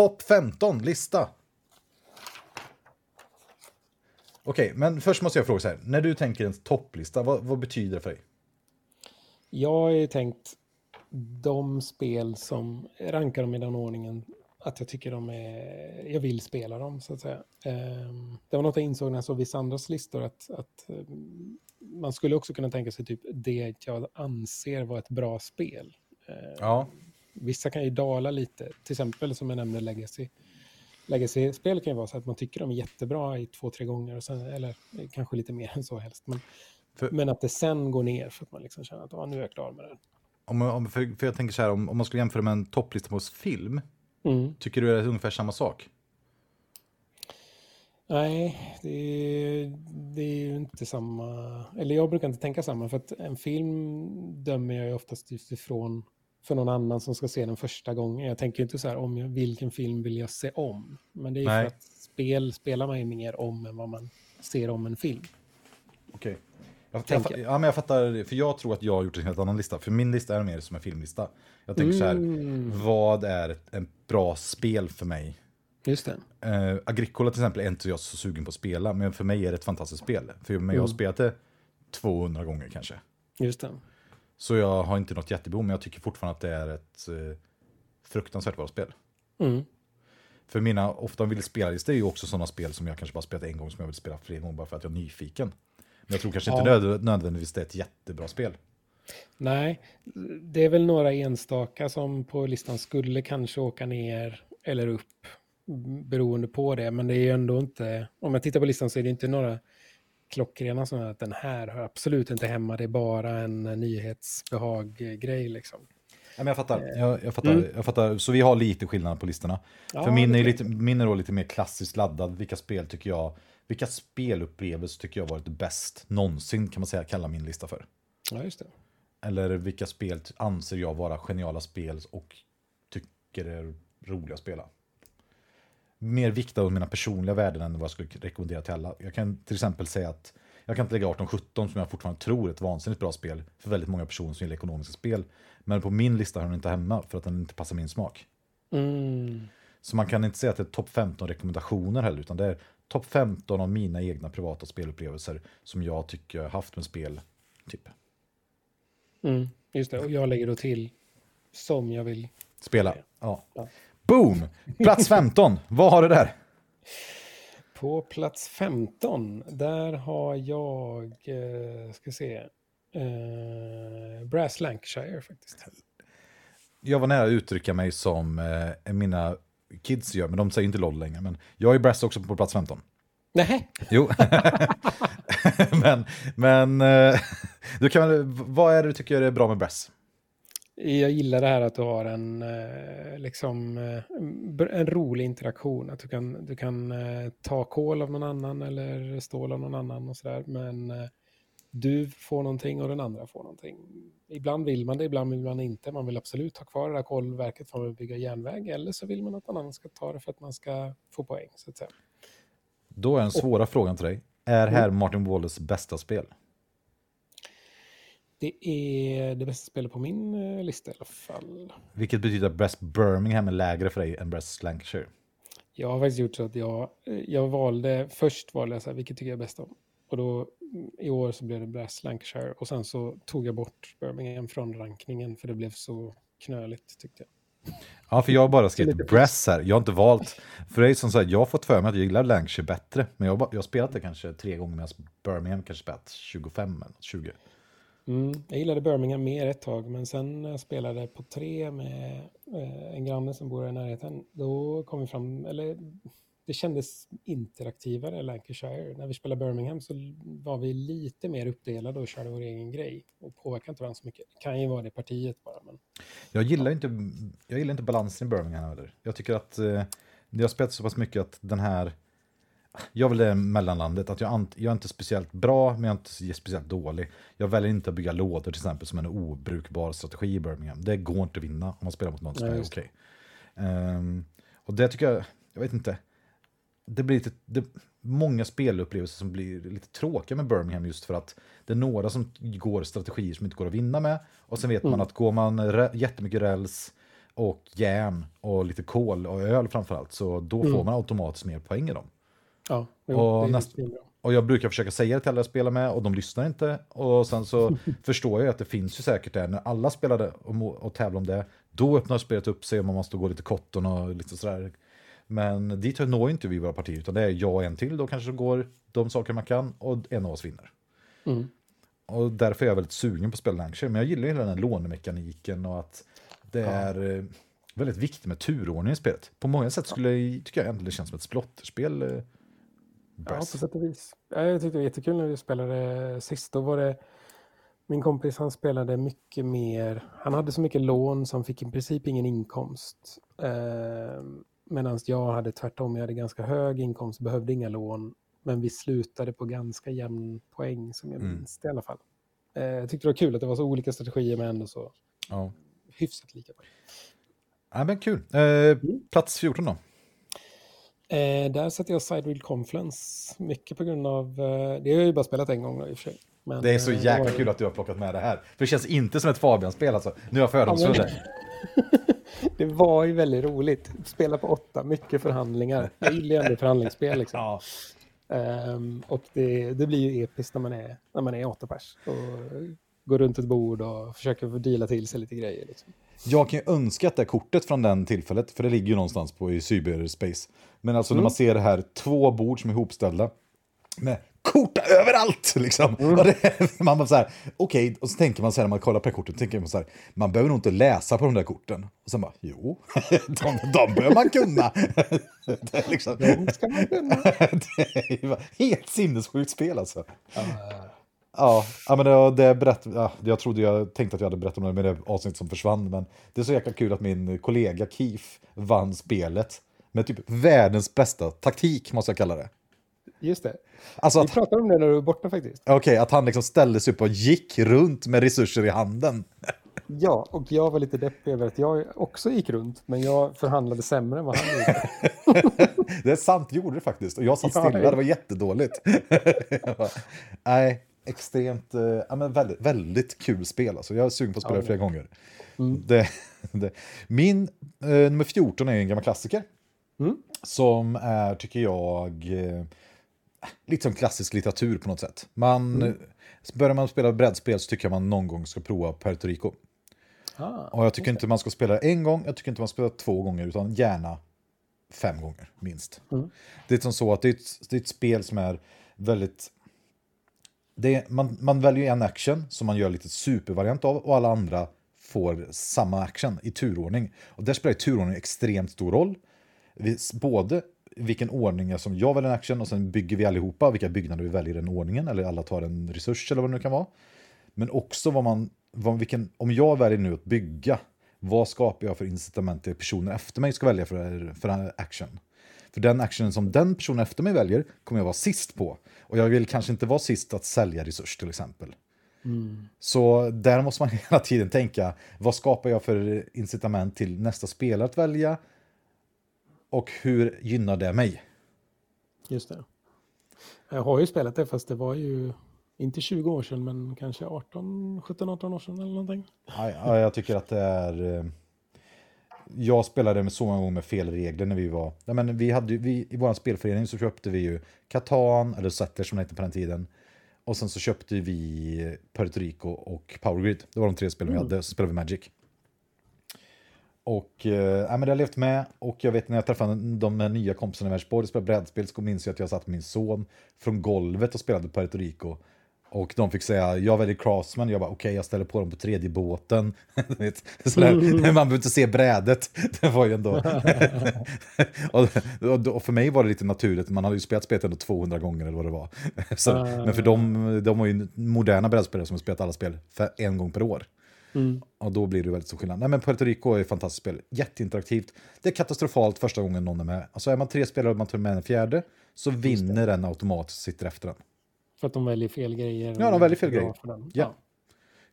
topp 15 lista. Okej, men först måste jag fråga så här. När du tänker en topplista, vad, vad betyder det för dig? Jag har tänkt de spel som rankar dem i den ordningen att jag tycker de är, jag vill spela dem så att säga. Ehm, det var något jag insåg när jag såg vissa andras listor att, att ehm, man skulle också kunna tänka sig typ det jag anser vara ett bra spel. Ehm, Ja. Vissa kan ju dala lite, till exempel som jag nämnde Legacy. Legacy-spel kan ju vara så att man tycker de är jättebra i två, tre gånger, och sen, eller kanske lite mer än så helst. Men, För- men att det sen går ner för att man liksom känner att ah, nu är jag klar med det. Om, om, för, för jag tänker så här, om, om man skulle jämföra med en topplista på film, Mm. tycker du det är ungefär samma sak? Nej, det är, det är ju inte samma. Eller jag brukar inte tänka samma, för att en film dömer jag ju oftast just ifrån för någon annan som ska se den första gången. Jag tänker inte så här om jag, vilken film vill jag se om. Men det är ju Nej. för att spel spelar man ju mer om än vad man ser om en film. Okej. Jag, jag, fa- ja, men jag fattar, för jag tror att jag har gjort en helt annan lista. För min lista är mer som en filmlista. Jag tänker så här, Mm. vad är ett, en bra spel för mig? Just det. Eh, Agricola till exempel är inte jag så sugen på att spela, men för mig är det ett fantastiskt spel. För mig jag har spelat det 200 gånger kanske. Just det. Så jag har inte något jättebehov, men jag tycker fortfarande att det är ett eh, fruktansvärt bra spel. Mm. För mina ofta vill spela listor är ju också sådana spel som jag kanske bara spelat en gång som jag vill spela fler gånger bara för att jag är nyfiken. Men jag tror kanske inte Ja. nöd- nödvändigtvis det är ett jättebra spel. Nej, det är väl några enstaka som på listan skulle kanske åka ner eller upp beroende på det. Men det är ju ändå inte, om jag tittar på listan så är det inte några klockrena är att den här hör absolut inte hemma, det är bara en nyhetsbehag-grej liksom. Ja, men jag fattar. Jag, jag, fattar Mm. jag fattar. Så vi har lite skillnad på listorna. Ja, För min är, lite, min är lite mer klassiskt laddad. Vilka spel tycker jag, vilka spelupplevelser tycker jag varit bäst någonsin kan man säga kalla min lista för. Ja, just det. Eller vilka spel anser jag vara geniala spel och tycker är roliga att spela. Mer viktad av mina personliga värden än vad jag skulle rekommendera till alla. Jag kan till exempel säga att jag kan inte lägga 18-17 som jag fortfarande tror är ett vansinnigt bra spel för väldigt många personer som gillar ekonomiska spel. Men på min lista har den inte hemma för att den inte passar min smak. Mm. Så man kan inte säga att det är topp 15 rekommendationer heller, utan det är topp 15 av mina egna privata spelupplevelser som jag tycker jag har haft med spel. Typ. Mm. Just det, och jag lägger då till som jag vill. Spela. Ja. Ja. Boom! Plats 15. Vad har du där? På plats 15, där har jag, eh, ska se, eh, Brass Lancashire faktiskt. Jag var nära att uttrycka mig som eh, mina kids gör, men de säger inte LOL längre. Men jag är Brass också på plats 15. Nej, Jo. men, men eh, du kan, vad är det du tycker är bra med Brass? Jag gillar det här att du har en, eh, liksom, eh, en rolig interaktion. Att du kan, du kan eh, ta kol av någon annan eller stål av någon annan och sådär. Men du får någonting och den andra får någonting. Ibland vill man det, ibland vill man inte. Man vill absolut ha kvar det där kolverket för att bygga järnväg. Eller så vill man att någon annan ska ta det för att man ska få poäng. Så att säga. Då är den svåra frågan till dig. Är här Martin Wallace bästa spel? Det är det bästa spelet på min eh, lista i alla fall. Vilket betyder att Brass Birmingham är lägre för dig än Brass Lancashire. Jag har faktiskt gjort så att jag, eh, jag valde, först valde jag så här, vilket tycker jag bäst om? Och då mm, i år så blev det Brass Lancashire och sen så tog jag bort Birmingham från rankningen för det blev så knöligt tyckte jag. Ja, för jag har bara skrivit Brass här. Jag har inte valt. För det är som sagt, jag har fått för mig att jag gillar Lancashire bättre. Men jag har, bara- jag har spelat det kanske tre gånger medan Birmingham kanske spelat 25 eller 20. Mm, jag gillade Birmingham mer ett tag men sen när jag spelade på tre med eh, en granne som bor i närheten då kom vi fram, eller det kändes interaktivare Lancashire. När vi spelade Birmingham så var vi lite mer uppdelade och körde vår egen grej och påverkade inte varandra så mycket. Det kan ju vara det partiet bara. Men... Jag gillar inte, jag gillar inte balansen i Birmingham heller. Jag tycker att eh, det har spelat så pass mycket att den här... Jag vill det mellanlandet, att jag, jag är inte speciellt bra, men jag är inte speciellt dålig. Jag väljer inte att bygga lådor till exempel som en obrukbar strategi i Birmingham. Det går inte att vinna om man spelar mot någon som är okej. Ehm, och det tycker jag, jag vet inte. Det blir lite, det, många spelupplevelser som blir lite tråkiga med Birmingham just för att det är några som går strategier som inte går att vinna med. Och sen vet man Mm. att går man re, jättemycket räls och järn och lite kol och öl framförallt. Så då Mm. får man automatiskt mer poäng i dem. Ja, Och näst-. Och jag brukar försöka säga det till alla jag spelar med och de lyssnar inte. Och sen så förstår jag att det finns ju säkert det. När alla spelade och, och tävlade om det, då öppnar spelet upp sig och man måste gå lite kotton och lite sådär. Men dit når inte vi våra partier, utan det är jag och en till. Då kanske det går de saker man kan och en av oss vinner. Mm. Och därför är jag väldigt sugen på Lancashire. Men jag gillar hela den här lånemekaniken och att det är eh, väldigt viktigt med turordning i spelet. På många sätt skulle jag, tycker jag egentligen det känns som ett splotterspel. Eh, Ja, på sätt och vis. Ja, Jag tyckte det var jättekul när vi spelade sist. Då var det min kompis han spelade mycket mer. Han hade så mycket lån så han fick i princip ingen inkomst. Eh, Medan jag hade tvärtom. Jag hade ganska hög inkomst, behövde inga lån. Men vi slutade på ganska jämn poäng som jag Mm. minns det i alla fall. Eh, jag tyckte det var kul att det var så olika strategier men ändå så Ja. hyfsat lika. Ja, men kul. Eh, plats 14 då? Eh, där satte jag Sidewheel Confluence. Mycket på grund av... Eh, det har jag ju bara spelat en gång då, i och för sig. Men, Det är så eh, jäkla var- kul att du har plockat med det här. För det känns inte som ett Fabian-spel alltså. Nu har jag fördomsfull. Ja, Det var ju väldigt roligt. Spela på åtta, mycket förhandlingar. Jag gillar ju ändå förhandlingsspel. Liksom. Ja. Ehm, och det, det blir ju episkt när man är, när man är åtta pers. Och går runt ett bord och försöker deala till sig lite grejer. Liksom. Jag kan ju önska att det är kortet från den tillfället, för det ligger ju någonstans på i cyberspace. Men alltså när man ser det här, två bord som är ihopställda med kort överallt! Liksom. Och det, man bara så här, okej, och så tänker man så här när man kollar på kortet, tänker man så här, man behöver nog inte läsa på de där korten. Och sen bara, jo, de, de behöver man kunna. det är liksom, De ska man kunna. det är helt sinnessjukt spel alltså. Ja, ja, men det, det berätt, ja, jag trodde jag tänkte att jag hade berättat om det med det avsnitt som försvann, men det är så jäkla kul att min kollega Keith vann spelet med typ världens bästa taktik, måste jag kalla det. Just det. Alltså Vi att, pratade om det när du var borta faktiskt. okej, att han liksom ställde sig upp och gick runt med resurser i handen. Ja, och jag var lite deppig över att jag också gick runt. Men jag förhandlade sämre än vad han gjorde. Det är sant, gjorde det faktiskt. Och jag satt Ja, stilla, det var jättedåligt. Jag bara, Nej, extremt, eh, ja, men väldigt, väldigt kul spel. Alltså. Jag är sugen på att spela det flera gånger. Det, det. Min eh, nummer 14 är en gammal klassiker. Mm. Som är, tycker jag, eh, lite som klassisk litteratur på något sätt. Man, eh, Börjar man spela brädspel så tycker jag man någon gång ska prova Puerto Rico. Ah, Och jag tycker inte man ska spela en gång, jag tycker inte man ska spela två gånger, utan gärna fem gånger minst. Det är som så att det är, ett, det är ett spel som är väldigt... Det man, man väljer en action som man gör lite supervariant av och alla andra får samma action i turordning. Och där spelar ju turordning extremt stor roll. Både vilken ordning som jag väljer en action och sen bygger vi allihopa vilka byggnader vi väljer i den ordningen eller alla tar en resurs eller vad det nu kan vara. Men också vad man, vad, vilken, om jag väljer nu att bygga, vad skapar jag för incitament till personer efter mig ska välja för, för action? För den actionen som den personen efter mig väljer kommer jag vara sist på. Och jag vill kanske inte vara sist att sälja resurs till exempel. Så där måste man hela tiden tänka, vad skapar jag för incitament till nästa spelare att välja? Och hur gynnar det mig? Just det. Jag har ju spelat det fast det var ju inte 20 år sedan men kanske 18, 17-18 år sedan eller någonting. Ja, ja, jag tycker att det är... Jag spelade med så många gånger med fel regler när vi var... Ja, men vi hade, vi, I vår spelförening så köpte vi ju Catan, eller Settlers som det hette på den tiden. Och sen så köpte vi Puerto Rico och Power Grid. Det var de tre spelen vi hade, så spelade vi Magic. Och eh, ja, men det har levt med. Och jag vet när jag träffade de nya kompisarna i Vänersborg och spelade brädspel så minns jag att jag satt med min son från golvet och spelade Puerto Rico. Och de fick säga, jag väljer Craftsman. Jag bara, okej, jag ställer på dem på tredje båten. Sådär. Man behöver inte se brädet. Det var ju ändå... och, och, för mig var det lite naturligt. Man hade ju spelat spelet ändå 200 gånger eller vad det var. Så, men för dem, de var ju moderna brädspelare som har spelat alla spel för en gång per år. Och då blir det väldigt stor skillnad. Nej men Puerto Rico är ett fantastiskt spel. Jätteinteraktivt. Det är katastrofalt första gången någon är med. Alltså är man tre spelare och man tar med en fjärde så vinner den automatiskt sitter efter den. För att de väljer fel grejer. Ja, de väljer fel är grejer. för den. Ja.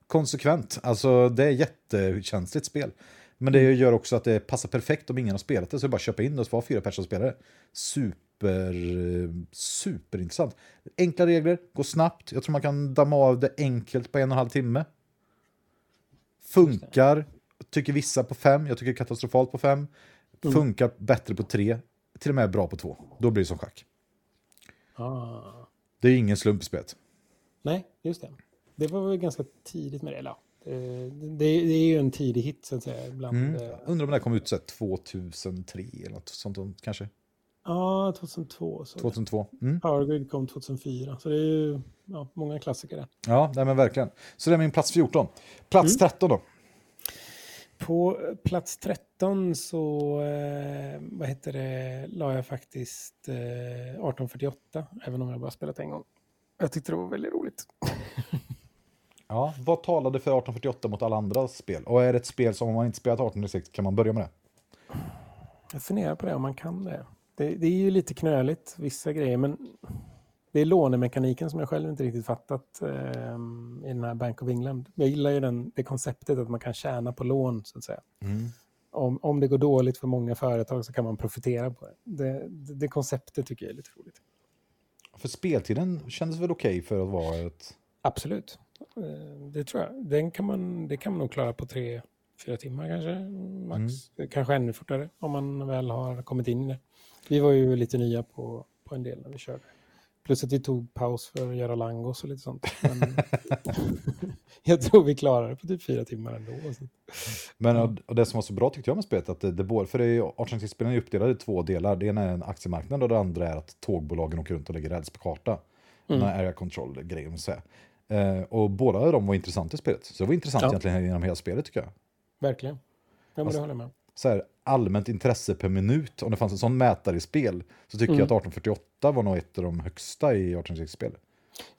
Konsekvent. Alltså det är jättekänsligt spel. Men det gör också att det passar perfekt om ingen har spelat det. Så är det bara att köpa in det och så var fyra personer spelare. Super, superintressant. Enkla regler, går snabbt. Jag tror man kan damma av det enkelt på en och en halv timme. Funkar. tycker vissa på 5, jag tycker katastrofalt på 5. Mm. Funkar bättre på 3, till och med bra på 2. Då blir det som schack. Ah. Det är ingen slump i spelet. Nej, just det. Det var väl ganska tidigt med det. Eller, ja. det, det, är ju en tidig hit så att säga. Bland, Mm. eh, Undrar om det här kom ut så här 2003 eller något sånt kanske. Ja, 2002. Så 2002. Mm. Power Grid kom 2004. Så det är ju ja, många klassiker där. Ja, nej, men verkligen. Så det är min plats 14. Plats Mm. 13 då. På plats 13 så eh, vad heter det, la jag faktiskt eh, 1848, även om jag bara spelat en gång. Jag tyckte det var väldigt roligt. Ja, vad talade för 1848 mot alla andra spel? Och är det ett spel som om man inte spelat 1806 kan man börja med det? Jag funderar på det om man kan det. Det, det är ju lite knöligt, vissa grejer, men det är lånemekaniken som jag själv inte riktigt fattat eh, i den här Bank of England. Jag gillar ju den, det konceptet att man kan tjäna på lån, så att säga. Om, om det går dåligt för många företag så kan man profitera på det. Det, det, det konceptet tycker jag är lite roligt. För speltiden kändes väl okej för att vara ett... Absolut. Eh, Det tror jag. Den kan man, det kan man nog klara på tre, fyra timmar kanske. Max. Kanske ännu fortare om man väl har kommit in i det. Vi var ju lite nya på, på en del när vi körde. Plus att vi tog paus för att göra langos och lite sånt. Men jag tror vi klarade det på typ fyra timmar ändå. Men och- det som var så bra tyckte jag med spelet, att det, det både, för det är 1806-spelen är uppdelade i två delar. Det ena är en aktiemarknad och det andra är att tågbolagen åker runt och lägger räls på karta. Mm. Den här area control-grejen. Eh, och båda av dem var intressanta i spelet. Så det var intressant Ja. egentligen genom hela spelet tycker jag. Verkligen. Ja, men Alltså- det håller jag med så här, allmänt intresse per minut, om det fanns en sån mätare i spel, så tycker Mm. jag att 1848 var nog ett av de högsta i 1806-spel.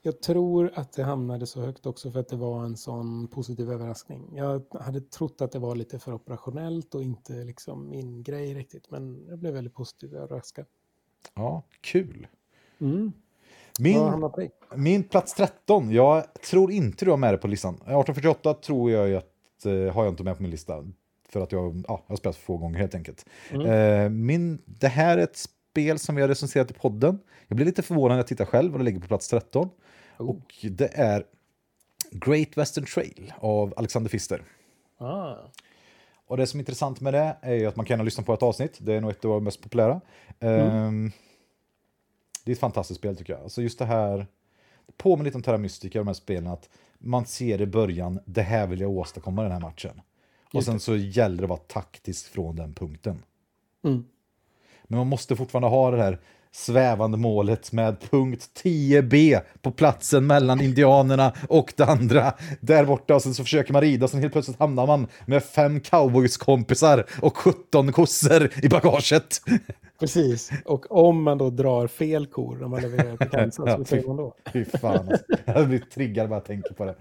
Jag tror att det hamnade så högt också för att det var en sån positiv överraskning. Jag hade trott att det var lite för operationellt och inte liksom min grej riktigt. Men jag blev väldigt positivt överraskad. Ja, kul. Mm. Min, min plats 13, jag tror inte du har med det på listan. 1848 tror jag att, eh, har jag inte med på min lista. För att jag, ja, jag har spelat för få gånger helt enkelt. Mm. Eh, min, det här är ett spel som vi har recenserat i podden. Jag blir lite förvånad när jag tittar själv och det ligger på plats 13. Oh. Och det är Great Western Trail av Alexander Pfister. Ah. Och det som är intressant med det är ju att man kan lyssna på ett avsnitt. Det är nog ett av de mest populära. Ehm, det är ett fantastiskt spel tycker jag. Alltså just det här, det påminner lite om Terra Mystica, de här spelen, att man ser i början, det här vill jag åstadkomma den här matchen. Och sen så gäller det att vara taktisk från den punkten. Mm. Men man måste fortfarande ha det här svävande målet med punkt 10B på platsen mellan indianerna och det andra. Där borta och sen så försöker man rida och sen helt plötsligt hamnar man med fem cowboyskompisar och 17 kossor i bagaget. Precis. Och om man då drar fel kor när man levererar till Kansas, Ja, hur säger man då? Fy fan, alltså. jag blir triggad bara jag tänker på det.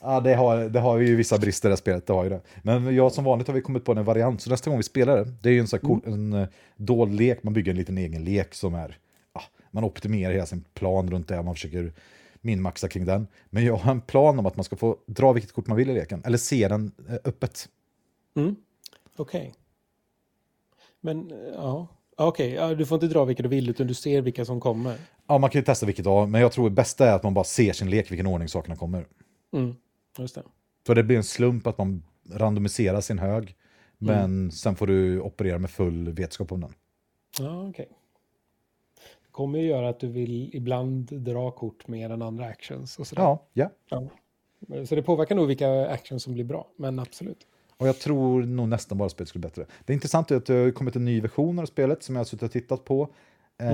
Ja, det har, det har ju vissa brister det här spelet, det har ju det. Men jag som vanligt har vi kommit på en variant, så nästa gång vi spelar det, det är ju en sån cool, en eh, dold lek, man bygger en liten egen lek som är, ja, man optimerar hela sin plan runt det, man försöker minmaxa kring den. Men jag har en plan om att man ska få dra vilket kort man vill i leken, eller se den eh, öppet. Mm. Okej. Men, eh, ja. Okej, ja, du får inte dra vilka du vill, utan du ser vilka som kommer. Ja, man kan ju testa vilket av, men jag tror det bästa är att man bara ser sin lek, vilken ordning sakerna kommer. Mm. Just det. Så det blir en slump att man randomiserar sin hög, men sen får du operera med full vetskap om den. Ja, okej. Det kommer ju göra att du vill ibland dra kort mer än andra actions och sådär. Ja, ja. Ja. Så det påverkar nog vilka actions som blir bra, men absolut. Och jag tror nog nästan bara spelet skulle bli bättre. Det är intressant att det har kommit en ny version av spelet som jag har suttit och tittat på. Ehm,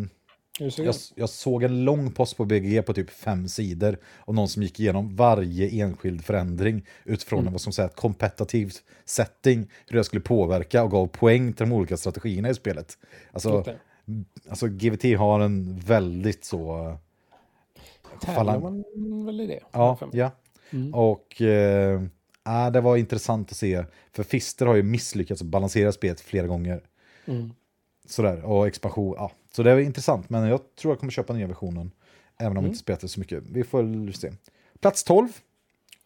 du sugen? Jag, jag såg en lång post på BG på typ fem sidor och någon som gick igenom varje enskild förändring utifrån en vad som säga, ett kompetitivt setting, hur det skulle påverka och gav poäng till de olika strategierna i spelet. Alltså, det. alltså GVT har en väldigt så... Tävlar Falang- man väl i det? Ja, ja. Mm. Och eh, ja, det var intressant att se. För Fister har ju misslyckats att balansera spelet flera gånger. Mm. Sådär, och expansion. Ja. Så det är intressant, men jag tror jag kommer köpa nya versionen. Även om Mm. jag inte spelat det så mycket. Vi får se. Plats 12.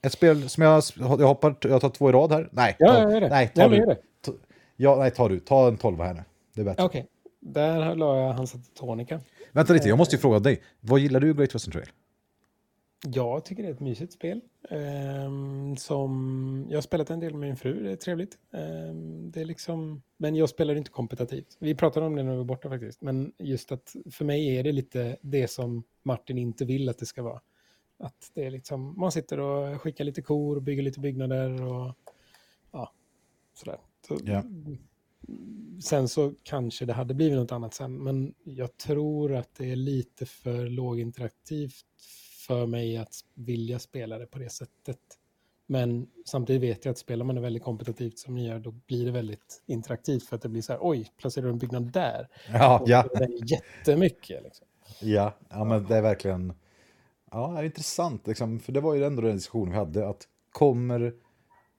Ett spel som jag, jag hoppar, jag tar två i rad här. Nej, Ja, ta, det. nej, Ja, ta gör du. det. Ta, ja, nej, ta du. Ta en tolva här nu. Det är bättre. Okej, där la jag Hansa Tonica. Vänta lite, jag måste ju fråga dig. Vad gillar du i Great Western Trail? Jag tycker det är ett mysigt spel. Um, som, jag har spelat en del med min fru, det är trevligt. Um, det är liksom, men jag spelar inte kompetitivt. Vi pratade om det när vi var borta faktiskt. Men just att för mig är det lite det som Martin inte vill att det ska vara. Att det är liksom, man sitter och skickar lite kor, bygger lite byggnader och ja, sådär. Så, Ja. Sen så kanske det hade blivit något annat sen, men jag tror att det är lite för låginteraktivt för mig att vilja spela det på det sättet. Men samtidigt vet jag att spelar man det väldigt kompetitivt som ni gör, då blir det väldigt interaktivt för att det blir så här, oj, placerar du en byggnad där? Ja, Och ja, Det är jättemycket. Liksom. ja, ja, men det är verkligen ja, det är intressant. Liksom, för det var ju ändå den diskussionen vi hade. att Kommer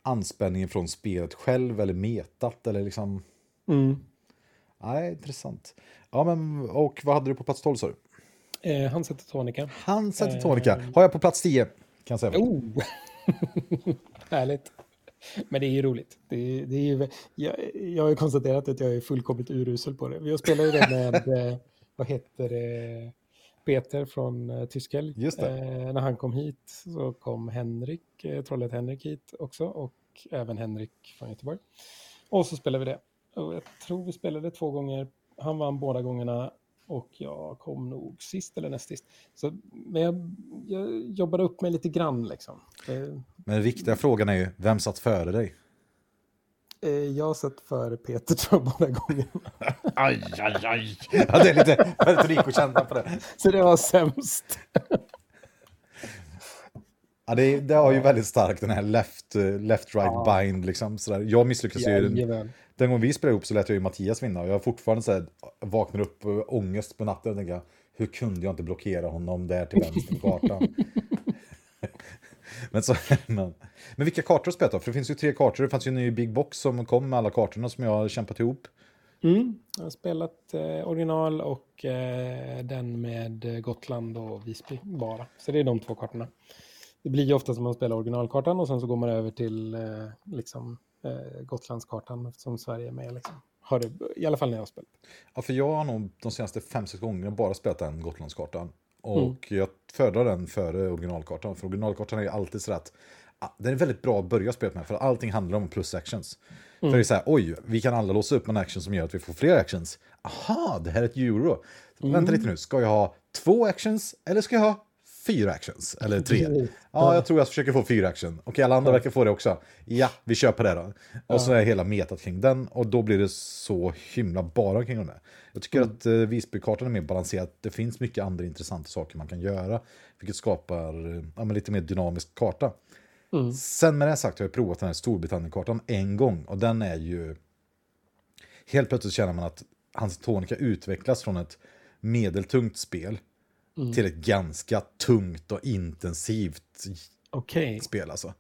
anspänningen från spelet själv eller metat? Eller liksom, Mm. nej, intressant. Ja, men, och vad hade du på plats 12 sa du? Eh, han sätter tonika. Han sätter Eh. tonika. Har jag på plats 10? Kan jag säga. Oh! Härligt. Men det är ju roligt. Det är, det är ju, jag, jag har ju konstaterat att jag är fullkomligt urusel på det. Jag spelade ju det med, eh, vad heter det, Peter från eh, Tyskhelg. Just det. Eh, när han kom hit så kom Henrik, eh, trollet Henrik hit också och även Henrik från Göteborg. Och så spelade vi det. Och jag tror vi spelade två gånger. Han vann båda gångerna och jag kom nog sist eller näst sist. Så, men jag, jag jobbade upp mig lite grann liksom. Men den viktiga frågan är ju, vem satt före dig? eh, jag har sett före Peter tror jag båda gångerna. Aj, aj, aj. Ja, det är lite Puerto på det. Så det var sämst. Ja, det, det har ju väldigt starkt den här left, eh, left right Ja. bind. Liksom, sådär. Jag misslyckades ju. Den gången vi spelade ihop så lät jag ju Mattias vinna. Och jag har fortfarande så här, vaknar upp och ångest på natten och tänker hur kunde jag inte blockera honom där till vänster på kartan? men, så, men, men vilka kartor har du spelat? För det finns ju tre kartor. Det fanns ju en ny Big Box som kom med alla kartorna som jag har kämpat ihop. Mm. Jag har spelat eh, original och eh, den med eh, Gotland och Visby bara. Så det är de två kartorna. Det blir ju ofta som man spelar originalkartan och sen så går man över till eh, liksom, eh, Gotlandskartan som Sverige är med. Liksom. Har det, I alla fall när jag har spelat. Ja, för jag har nog de senaste fem sex gångerna bara spelat den Gotlandskartan. Och jag föredrar den före originalkartan. För originalkartan är ju alltid så att ah, den är väldigt bra att börja spelet med. För allting handlar om plus actions. För det är så här, oj, vi kan alla låsa upp en action som gör att vi får fler actions. Aha, det här är ett euro. Vänta lite nu, ska jag ha två actions eller ska jag ha fyra actions? Eller tre? Ja, jag tror jag försöker få fyra action. Okej, alla andra verkar få det också. Ja, vi kör på det då. Och så är hela metat kring den och då blir det så himla bara kring det. Jag tycker att eh, Visbykartan är mer balanserad. Det finns mycket andra intressanta saker man kan göra, vilket skapar eh, ja, lite mer dynamisk karta. Sen med det sagt har jag provat den här Storbritannienkartan en gång och den är ju... Helt plötsligt känner man att Hans Tonica utvecklas från ett medeltungt spel till ett ganska tungt och intensivt Okej. spel alltså.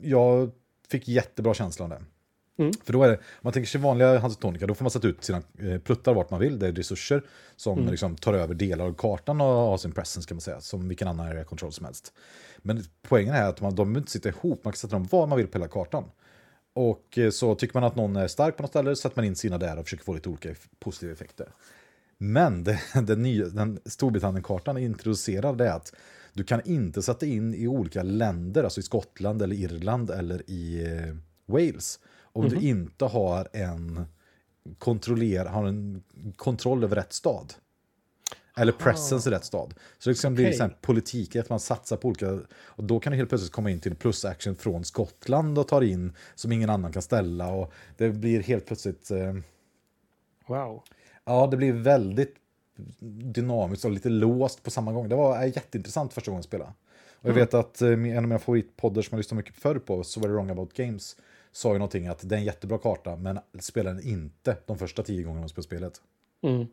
Jag fick jättebra känsla av det. Mm. För då är det, om man tänker sig vanliga Hans Tonica, då får man sätta ut sina eh, pluttar vart man vill. Det är resurser som liksom tar över delar av kartan och har sin presence kan man säga, som vilken annan area control som helst. Men poängen är att man, de inte sitta ihop, man kan sätta dem var man vill på hela kartan. Och eh, så tycker man att någon är stark på något ställe, så sätter man in sina där och försöker få lite olika positiva effekter. Men det, den, nya, den Storbritannien-kartan introducerar det att du kan inte sätta in i olika länder, alltså i Skottland eller Irland eller i eh, Wales, om du inte har en, kontroller, har en kontroll över rätt stad. Eller presence i rätt stad. Så det Okej. så här politik, att man satsar på olika... Och då kan du helt plötsligt komma in till plus action från Skottland och tar in som ingen annan kan ställa. Och det blir helt plötsligt... Eh, Wow. Ja, det blir väldigt dynamiskt och lite låst på samma gång. Det var eh, jätteintressant första gången jag spelade. Och jag vet att eh, en av mina favoritpoddar som jag lyssnar mycket förr på, så var det Wrong About Games, sa ju någonting att det är en jättebra karta, men spelar den inte de första tio gångerna man spelar spelet. Mm.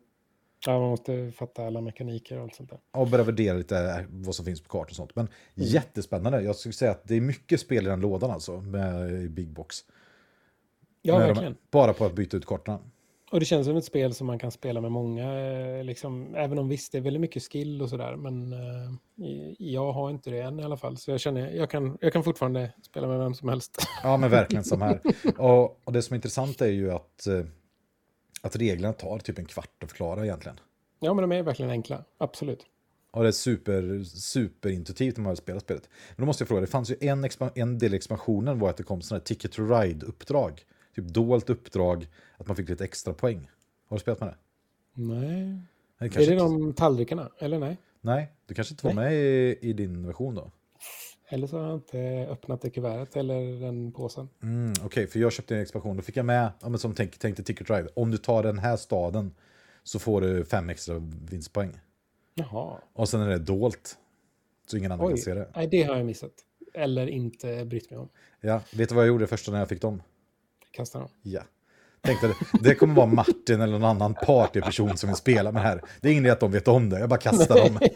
Ja, man måste fatta alla mekaniker och allt sånt där. Och börja värdera lite eh, vad som finns på kartan och sånt. Men jättespännande. Jag skulle säga att det är mycket spel i den lådan alltså, med Big Box. Ja, Med de- verkligen. Bara på att byta ut kartorna. Och det känns som ett spel som man kan spela med många, eh, liksom, även om visst det är väldigt mycket skill och sådär, men eh, jag har inte det än i alla fall. Så jag känner, jag kan, jag kan fortfarande spela med vem som helst. Ja, men verkligen som här. Och, och det som är intressant är ju att, eh, att reglerna tar typ en kvart att förklara egentligen. ja, men de är verkligen enkla, absolut. Och det är super, superintuitivt när man har spelat spelet. Men då måste jag fråga, det fanns ju en, en del i expansionen var att det kom sådana här Ticket to Ride-uppdrag. Typ dolt uppdrag, att man fick lite extra poäng. Har du spelat med det? Nej. det Är det inte- de tallrikarna? Eller nej? Nej, du kanske inte var med i, i din version då? Eller så har jag inte öppnat det kuvertet eller den påsen. Mm, Okej, för jag köpte en expansion, då fick jag med, ja, men som tänk, tänkte Ticket to Ride, om du tar den här staden så får du fem extra vinstpoäng. Jaha. Och sen är det dolt. Så ingen annan kan Oj. se det. Nej, det har jag missat. Eller inte brytt mig om. Ja, vet du vad jag gjorde första när jag fick dem? Kasta dem. Ja. Tänkte det kommer vara Martin eller någon annan partyperson som vill spela med det här. Det är ingen idé att de vet om det, jag bara kastar dem.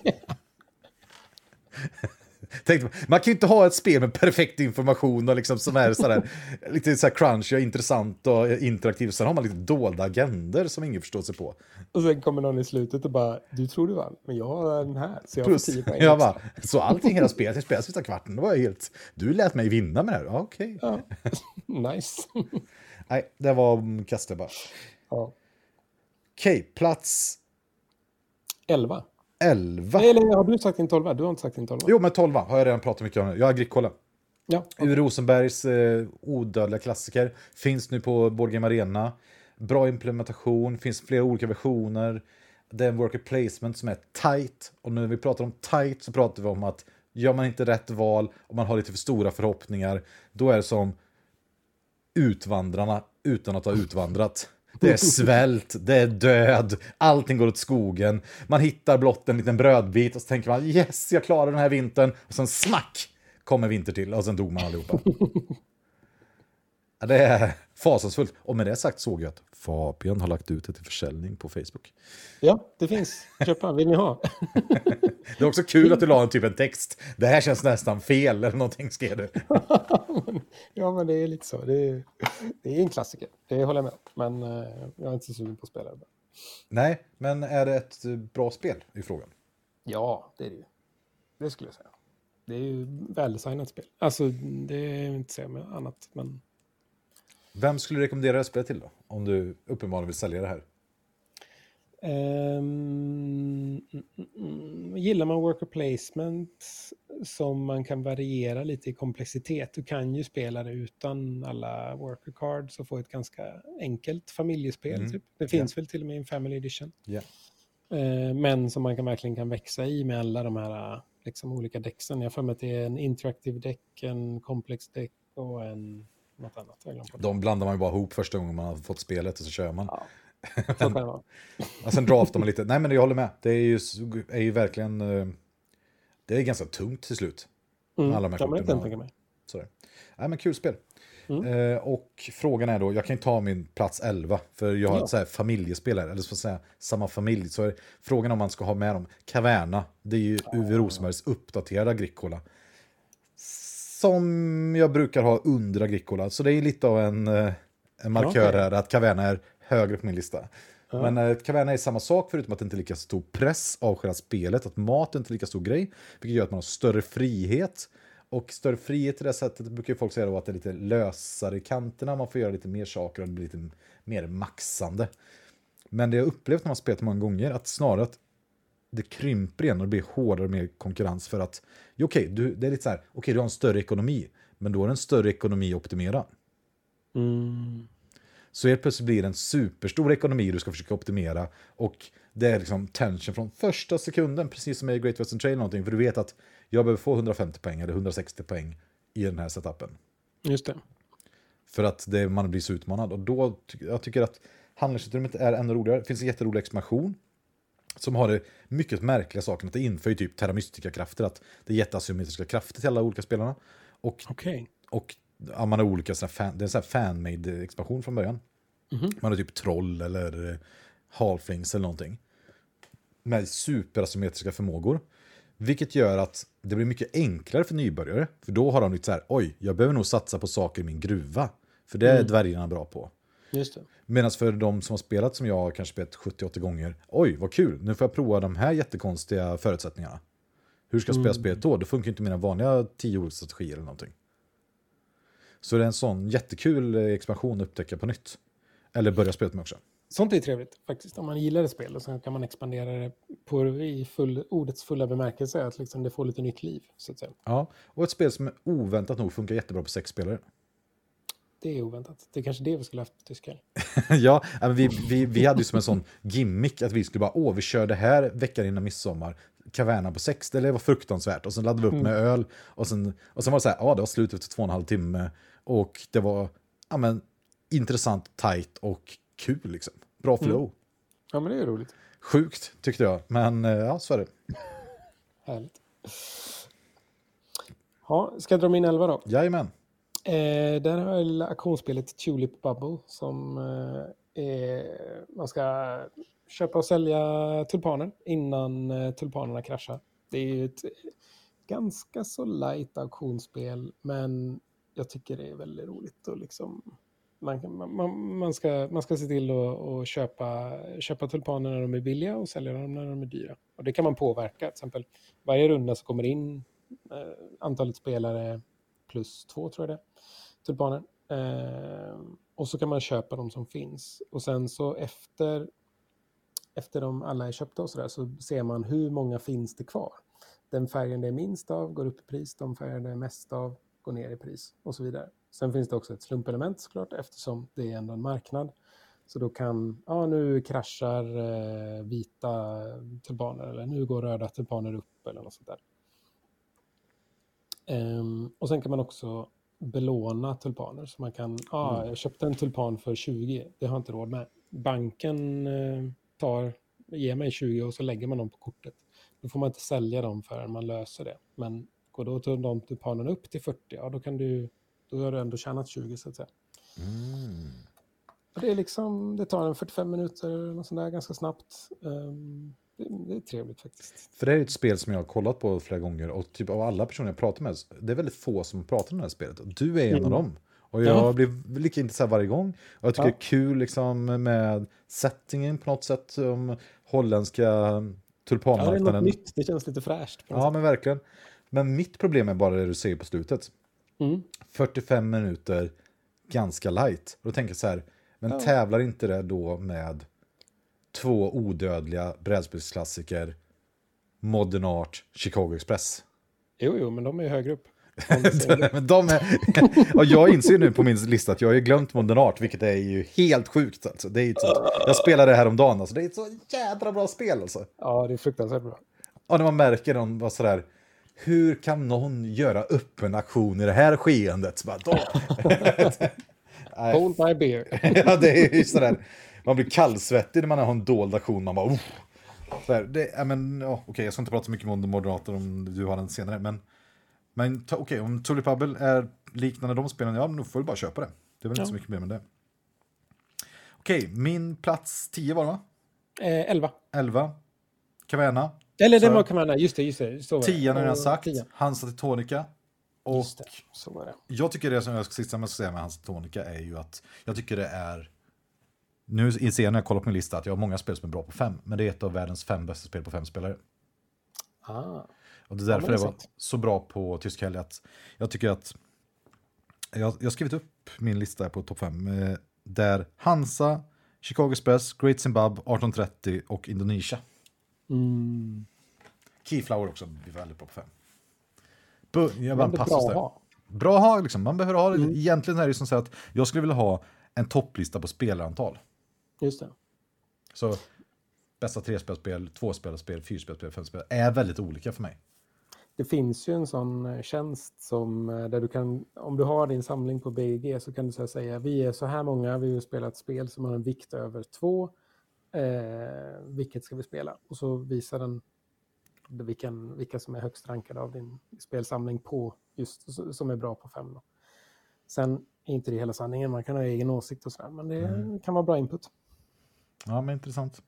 Tänkte, man kan ju inte ha ett spel med perfekt information och liksom som är sådär, lite så här crunchy och intressant och interaktivt. Sen har man lite dolda agender som ingen förstår sig på. Och sen kommer någon i slutet och bara, du tror du vann, men jag har den här, så jag Plus, får 10 poäng. jag extra." bara, så allting hela spelet, jag spelade sista kvarten, då var jag helt, du lät mig vinna med det här. Ja, okej. Ja. nice. Nej, det var kasta bara. ja. Okej, plats 11. 11. Eller har du sagt din 12? Du har inte sagt din 12? Jo, men 12 har jag redan pratat mycket om. Jag har Agricola. Ja. Ur Rosenbergs eh, odödliga klassiker. Finns nu på Board Game Arena. Bra implementation, finns flera olika versioner. Det är en worker placement som är tight. Och när vi pratar om tight så pratar vi om att gör man inte rätt val och man har lite för stora förhoppningar, då är det som utvandrarna utan att ha utvandrat. Det är svält, det är död, allting går åt skogen. Man hittar blott en liten brödbit och så tänker man yes, jag klarar den här vintern. Och sen smack kommer vinter till och sen dog man allihopa. Ja, det är fasansfullt. Och med det sagt såg jag att Fabian har lagt ut det till försäljning på Facebook. ja, det finns. Köpa, vill ni ha? Det är också kul att du la en typ en text. Det här känns nästan fel eller någonting skrev du. ja, men det är lite så. Det är, det är en klassiker, det håller jag med. Men eh, jag är inte så sugen på att spela det. Nej, men är det ett bra spel i frågan? Ja, det är det ju. Det skulle jag säga. Det är ju väldesignat spel. Alltså, det är inte säga med annat, men Vem skulle du rekommendera det här spelet till då? Om du uppenbarligen vill sälja det här. Mm. Gillar man worker placement som man kan variera lite i komplexitet, du kan ju spela det utan alla worker cards och få ett ganska enkelt familjespel. Mm. Typ. Det finns väl till och med i en family edition. Eh, men som man kan, verkligen kan växa i med alla de här liksom, olika däcksen. Jag har för mig att det är en interactive deck, en komplex deck och en något annat. De blandar man ju bara ihop första gången man har fått spelet och så kör man. Ja. Vara. Och sen draftar man lite. Nej men jag håller med. Det är ju, är ju verkligen... eh, Det är ganska tungt till slut. Mm. Alla de här ja, korten kan jag har- tänka mig. Sådär. Nej men kul spel. Mm. Eh, och frågan är då, jag kan ju ta min plats 11. För jag har Ja. ett så här familjespel här, eller så att säga samma familj. Så är frågan om man ska ha med dem. Caverna, det är ju Uwe Rosenbergs uppdaterade Agricola. Som jag brukar ha under Agricola. Så det är lite av en, eh, en markör Okej. här att Caverna är högre på min lista. Ja. Men eh, Caverna är samma sak förutom att det inte är lika stor press av själva spelet. Att mat är inte lika stor grej. Vilket gör att man har större frihet. Och större frihet i det sättet brukar folk säga då att det är lite lösare i kanterna. Man får göra lite mer saker och det blir lite mer maxande. Men det jag upplevt när man spelat många gånger att snarare att det krymper igen och det blir hårdare och mer konkurrens för att okej, du, det är lite så här, okej, du har en större ekonomi, men då är det en större ekonomi att optimera. Mm. Så helt plötsligt blir det en superstor ekonomi du ska försöka optimera och det är liksom tension från första sekunden, precis som i Great Western Trail någonting, för du vet att jag behöver få 150 poäng eller 160 poäng i den här setupen. Just det. För att det, man blir så utmanad. Och då jag tycker att handlingsutrymmet är ännu roligare. Det finns en jätterolig expansion. Som har det mycket märkliga saken att det inför ju typ Terra Mystica-krafter. Att det är jätteasymmetriska krafter till alla olika spelarna. Och, Okej. och ja, man har olika såna fan, det är en sån fan-made expansion från början. Mhm. Man har typ troll eller eh, halflings eller någonting. Med superasymmetriska förmågor. Vilket gör att det blir mycket enklare för nybörjare. För då har de lite så här, oj, jag behöver nog satsa på saker i min gruva. För det är Mm. dvärgarna bra på. Just det. Medan för de som har spelat som jag kanske spelat 70-80 gånger, oj vad kul, nu får jag prova de här jättekonstiga förutsättningarna. Hur ska jag spela Mm. spelet då? Då funkar inte mina vanliga 10 olika strategier eller någonting. Så det är en sån jättekul eh, expansion att upptäcka på nytt. Eller börja spelet med också. Sånt är trevligt faktiskt. Om man gillar ett spel och så kan man expandera det på, i full, ordets fulla bemärkelse. Att liksom det får lite nytt liv. Så att säga. Ja, och ett spel som oväntat nog funkar jättebra på sex spelare. Det är oväntat. Det är kanske det vi skulle haft på tyska. ja, vi, vi, vi hade ju som en sån gimmick att vi skulle bara, åh, vi kör det här veckan innan midsommar. Kaverna på sex, det var fruktansvärt. Och sen laddade vi upp med öl. Och sen, och sen var det så här, ja, det var slut efter två och en halv timme. Och det var, ja men, intressant, tight och kul liksom. Bra flow. Mm. Ja, men det är roligt. Sjukt tyckte jag, men eh, ja, så är det. Härligt. Ja, ska jag dra min elva då? Jajamän. Eh, där har jag lilla auktionsspelet Tulip Bubble som eh, är, man ska köpa och sälja tulpaner innan eh, tulpanerna kraschar. Det är ett ganska så light auktionsspel, men jag tycker det är väldigt roligt och liksom man, man, man, ska, man ska se till att, att köpa, köpa tulpaner när de är billiga och sälja dem när de är dyra. Och det kan man påverka. Till exempel varje runda så kommer in eh, antalet spelare plus två, tror jag det tulpaner. Eh, och så kan man köpa de som finns. Och sen så efter, efter de alla är köpta och så där så ser man hur många finns det kvar. Den färgen det är minst av går upp i pris, de färger det är mest av går ner i pris och så vidare. Sen finns det också ett slumpelement såklart eftersom det är ändå en marknad. Så då kan, ja nu kraschar eh, vita tulpaner eller nu går röda tulpaner upp eller något sånt där. Um, och sen kan man också belåna tulpaner. Så man kan, ja ah, jag köpte en tulpan för 20, det har jag inte råd med. Banken eh, tar, ger mig 20 och så lägger man dem på kortet. Då får man inte sälja dem förrän man löser det. Men går då de tulpanerna upp till 40, ja då kan du då har du ändå tjänat 20 så att säga. Mm. Det, är liksom, det tar en 45 minuter och sånt där, ganska snabbt. Um, det, är trevligt faktiskt. För det är ett spel som jag har kollat på flera gånger och typ av alla personer jag pratar med, det är väldigt få som pratar om det här spelet. Du är en mm. av dem. Och jag ja. blir lika intresserad varje gång. Och jag tycker ja. det är kul liksom med settingen på något sätt. Om holländska tulpanmarknaden. Ja, det är något nytt. Det känns lite fräscht. Ja, men verkligen. Men mitt problem är bara det du säger på slutet. Mm. 45 minuter, ganska light. Och då tänker jag så här, men ja. tävlar inte det då med två odödliga brädspelsklassiker, Modern Art, Chicago Express? Jo, jo, men de är högre upp. men de är, och jag inser nu på min lista att jag har glömt Modern Art, vilket är ju helt sjukt. Alltså. Det är ju sånt, jag spelade det här om dagen, alltså. det är ett så jädra bra spel. Alltså. Ja, det är fruktansvärt bra. Och när man märker dem var sådär, hur kan någon göra upp en aktion i det här skeendet? Så bara, Hold my beer. ja, det är ju sådär. Man blir kallsvettig när man har en dold aktion. Man bara, oh. Sådär, det, ja, men, oh, Okej, jag ska inte prata så mycket om moderator om du har den senare. Men, men okej, okay, om Tulip Bubble är liknande de spelen, ja, då får du bara köpa det. Det är väl ja. inte så mycket mer med det. Okej, min plats 10 var det va? Eh, 11. 11. Caverna, eller det var Commander, just det. Just det så tian har jag sagt, tia. Hansa Teutonica. Och just det, så var det. Jag tycker det som jag ska sista säga med Hansa Teutonica är ju att jag tycker det är nu inser jag när jag kollar på min lista att jag har många spel som är bra på fem, men det är ett av världens fem bästa spel på fem spelare. Ah. Och det är därför ja, det, det var så bra på tysk helg att jag tycker att jag, jag har skrivit upp min lista på topp fem eh, där Hansa, Chicago Express, Great Zimbabwe, 1830 och Indonesia. Mm. Keyflower också blir väldigt bra på fem. Bu jag bara bra att ha. Bra att ha, liksom. man behöver ha mm. Egentligen är det som så att jag skulle vilja ha en topplista på spelarantal. Just det. Så bästa trespelspel, tvåspelarspel, fyrspelspel, femspel är väldigt olika för mig. Det finns ju en sån eh, tjänst som eh, där du kan, om du har din samling på BG så kan du säga vi är så här många, vi har spelat spel som har en vikt över två eh, vilket ska vi spela? Och så visar den vilken, vilka som är högst rankade av din spelsamling på just som är bra på fem. Då. Sen är inte det hela sanningen, man kan ha egen åsikt och sådär, men det mm. kan vara bra input. Ja, men intressant.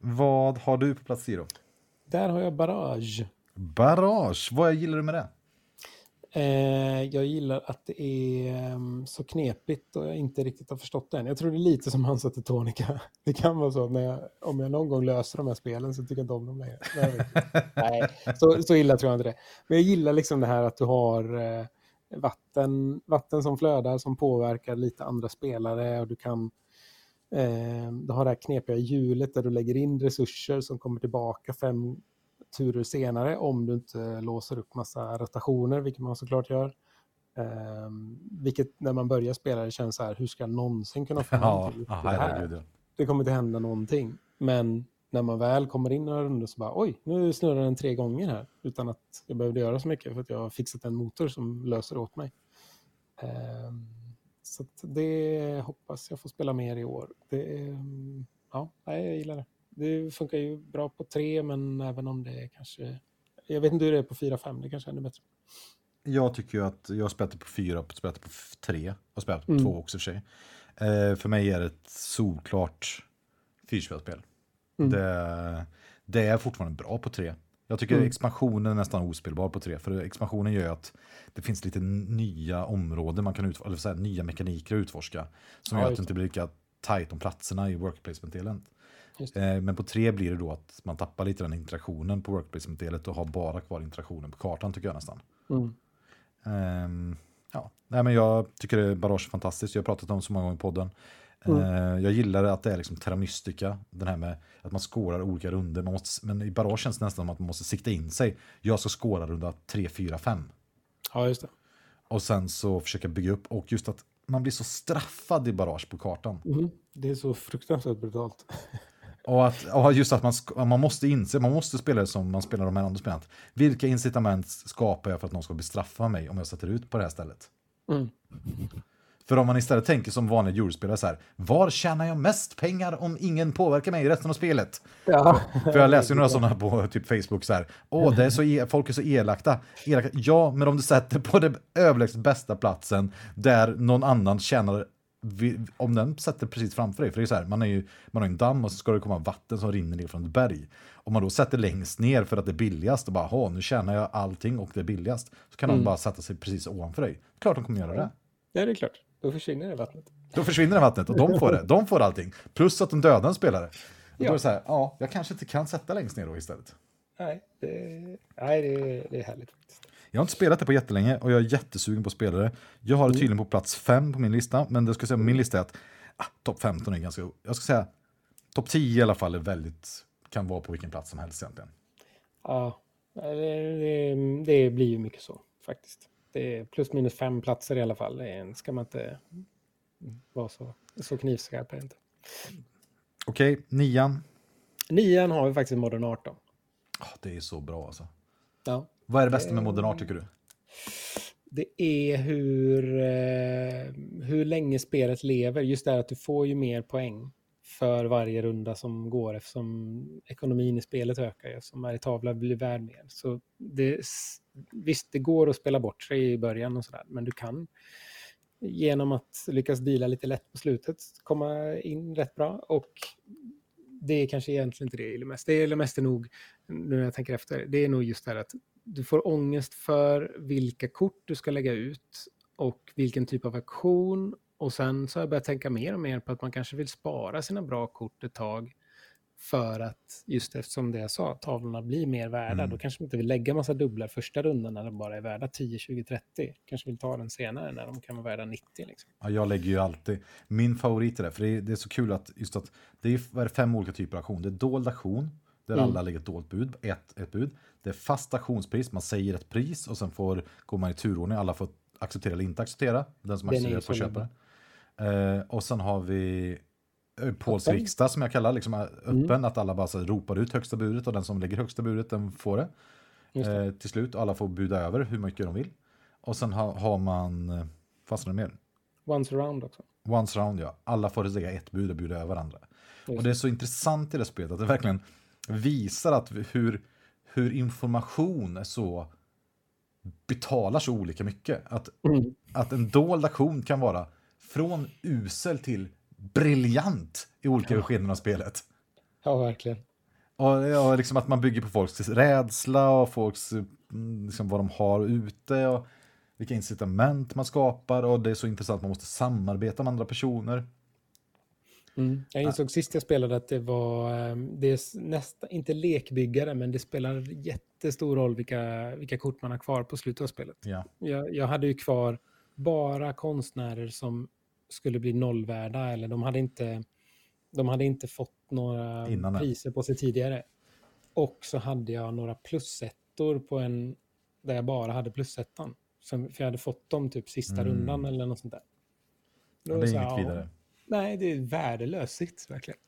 Vad har du på plats 10 Där har jag Barrage. Barrage, vad gillar du med det? Eh, jag gillar att det är um, så knepigt och jag inte riktigt har förstått det än. Jag tror det är lite som Hansa Teutonica. Det kan vara så att jag, om jag någon gång löser de här spelen så tycker jag inte om dem längre. Nej, så, så illa tror jag inte det. Men jag gillar liksom det här att du har eh, vatten, vatten som flödar som påverkar lite andra spelare och du kan Eh, du har det här knepiga hjulet där du lägger in resurser som kommer tillbaka fem turer senare om du inte låser upp massa rotationer, vilket man såklart gör. Eh, vilket när man börjar spela det känns så här, hur ska jag någonsin kunna få Ja, det här? Det kommer inte hända någonting. Men när man väl kommer in några rundor så bara oj, nu snurrar den tre gånger här utan att jag behövde göra så mycket för att jag har fixat en motor som löser åt mig. Ehm, så att det hoppas jag får spela mer i år. Det, ja, jag gillar det. Det funkar ju bra på tre, men även om det kanske... Jag vet inte hur det är på 4-5, det kanske är ännu bättre. Jag tycker ju att jag det på fyra, det på tre och spelat på Mm. två också i sig. Eh, för mig är det ett solklart fyrspelsspel. Mm. Det, det är fortfarande bra på tre. Jag tycker Mm. expansionen är nästan ospelbar på tre, för expansionen gör att det finns lite nya områden man kan utforska, eller så här, nya mekaniker att utforska. Som Ja, gör att det inte blir lika tajt om platserna i work placement-delen. Just Eh, Men på tre blir det då att man tappar lite den interaktionen på work placement-delet och har bara kvar interaktionen på kartan tycker jag nästan. Mm. Ehm, ja. Nej, men jag tycker det Barrage är fantastiskt. Jag har pratat om det så många gånger i podden. Mm. Eh, jag gillar att det är liksom Terra Mystica, den här med att man skårar olika runder. Man måste, men i Barrage känns det nästan som att man måste sikta in sig. Jag ska skåra runda 3, 4, 5. Ja, just det. Och sen så försöka bygga upp. Och just att man blir så straffad i Barrage på kartan. Mhm. Det är så fruktansvärt brutalt. Och, att, och just att man, man måste inse, man måste spela det som man spelar de här andra spelen. Vilka incitament skapar jag för att någon ska bestraffa mig om jag sätter ut på det här stället? Mm. För om man istället tänker som vanlig eurospelare så här, var tjänar jag mest pengar om ingen påverkar mig i resten av spelet? Ja. För jag läser ju några sådana på typ Facebook så här, åh, det är så e- folk är så elaka. elaka. Ja, men om du sätter på det överlägset bästa platsen där någon annan tjänar om den sätter precis framför dig, för det är så här, man, är ju, man har ju en damm och så ska det komma vatten som rinner ner från ett berg. Om man då sätter längst ner för att det är billigast och bara, ha nu tjänar jag allting och det är billigast, så kan de Mm. bara sätta sig precis ovanför dig. Klart de kommer göra det. ja, det är klart. Då försvinner det vattnet. Då försvinner det vattnet och de får det. De får allting. Plus att de dödar en spelare. Och då Ja. är det så här, ja, jag kanske inte kan sätta längst ner då istället. Nej, det, nej, det, är- det är härligt. Jag har inte spelat det på jättelänge och jag är jättesugen på att spela det. Jag har det tydligen på plats 5 på min lista, men det ska jag säga, min lista är att ah, topp 15 är ganska, jag ska säga topp 10 i alla fall är väldigt, kan vara på vilken plats som helst egentligen. Ja, det, det, det blir ju mycket så faktiskt. Det är plus minus fem platser i alla fall. Det ska man inte vara så, så knivskarp. Okej, nian. Nian har vi faktiskt Modern 18. Ah, det är så bra alltså. Ja. Vad är det bästa med Modern Art tycker du? Det är hur, eh, hur länge spelet lever. Just det att du får ju mer poäng för varje runda som går eftersom ekonomin i spelet ökar Som eftersom varje tavla blir värd mer. Så det, visst, det går att spela bort sig i början och sådär, men du kan genom att lyckas deala lite lätt på slutet komma in rätt bra och det är kanske egentligen inte det jag gillar mest. Det jag gillar mest är nog, nu när jag tänker efter, det är nog just det här att du får ångest för vilka kort du ska lägga ut och vilken typ av aktion. Och sen så har jag börjat tänka mer och mer på att man kanske vill spara sina bra kort ett tag för att, just eftersom det jag sa, tavlorna blir mer värda. Mm. Då kanske man inte vill lägga massa dubblar första rundan när de bara är värda 10, 20, 30. Kanske vill ta den senare när de kan vara värda 90. Liksom. Ja, jag lägger ju alltid min favorit i det, för det är, det är så kul att just att det är, är fem olika typer av aktion. Det är dold aktion, där Mm. alla lägger ett dolt bud, ett, ett bud. Det är fast auktionspris, man säger ett pris och sen får, går man i turordning, alla får acceptera eller inte acceptera. Den som Den är accepterar får köpa det. Eh, och sen har vi eh, Pauls Öppen. riksdag som jag kallar liksom eh, öppen, Mm. att alla bara så ropar ut högsta budet och den som lägger högsta budet den får det. Det. Eh, till slut, alla får buda över hur mycket de vill. Och sen har, har man, eh, fastnar det mer? Once around också. Once round ja, alla får lägga ett bud och bjuda över andra. Just Och det är så intressant i det spelet att det verkligen visar att hur, hur information är så betalar så olika mycket. Att, Mm. att en dold aktion kan vara från usel till briljant i olika Ja. skeden av spelet. Ja, verkligen. Och, och liksom att man bygger på folks rädsla och folks, mm, liksom vad de har ute och vilka incitament man skapar och det är så intressant, man måste samarbeta med andra personer. Mm. Jag insåg sist jag spelade att det var, eh, det är nästa, inte lekbyggare, men det spelar jättestor roll vilka, vilka kort man har kvar på slutet av spelet. Ja. Jag, jag hade ju kvar bara konstnärer som skulle bli nollvärda, eller de hade inte, De hade inte fått några Innan priser på sig tidigare. Och så hade jag några plusettor på en där jag bara hade plusettan. Som- För jag hade fått dem typ sista Mm. rundan eller något sånt där. Då Ja, det är här, inget ja, vidare. Nej, det är värdelös sits verkligen.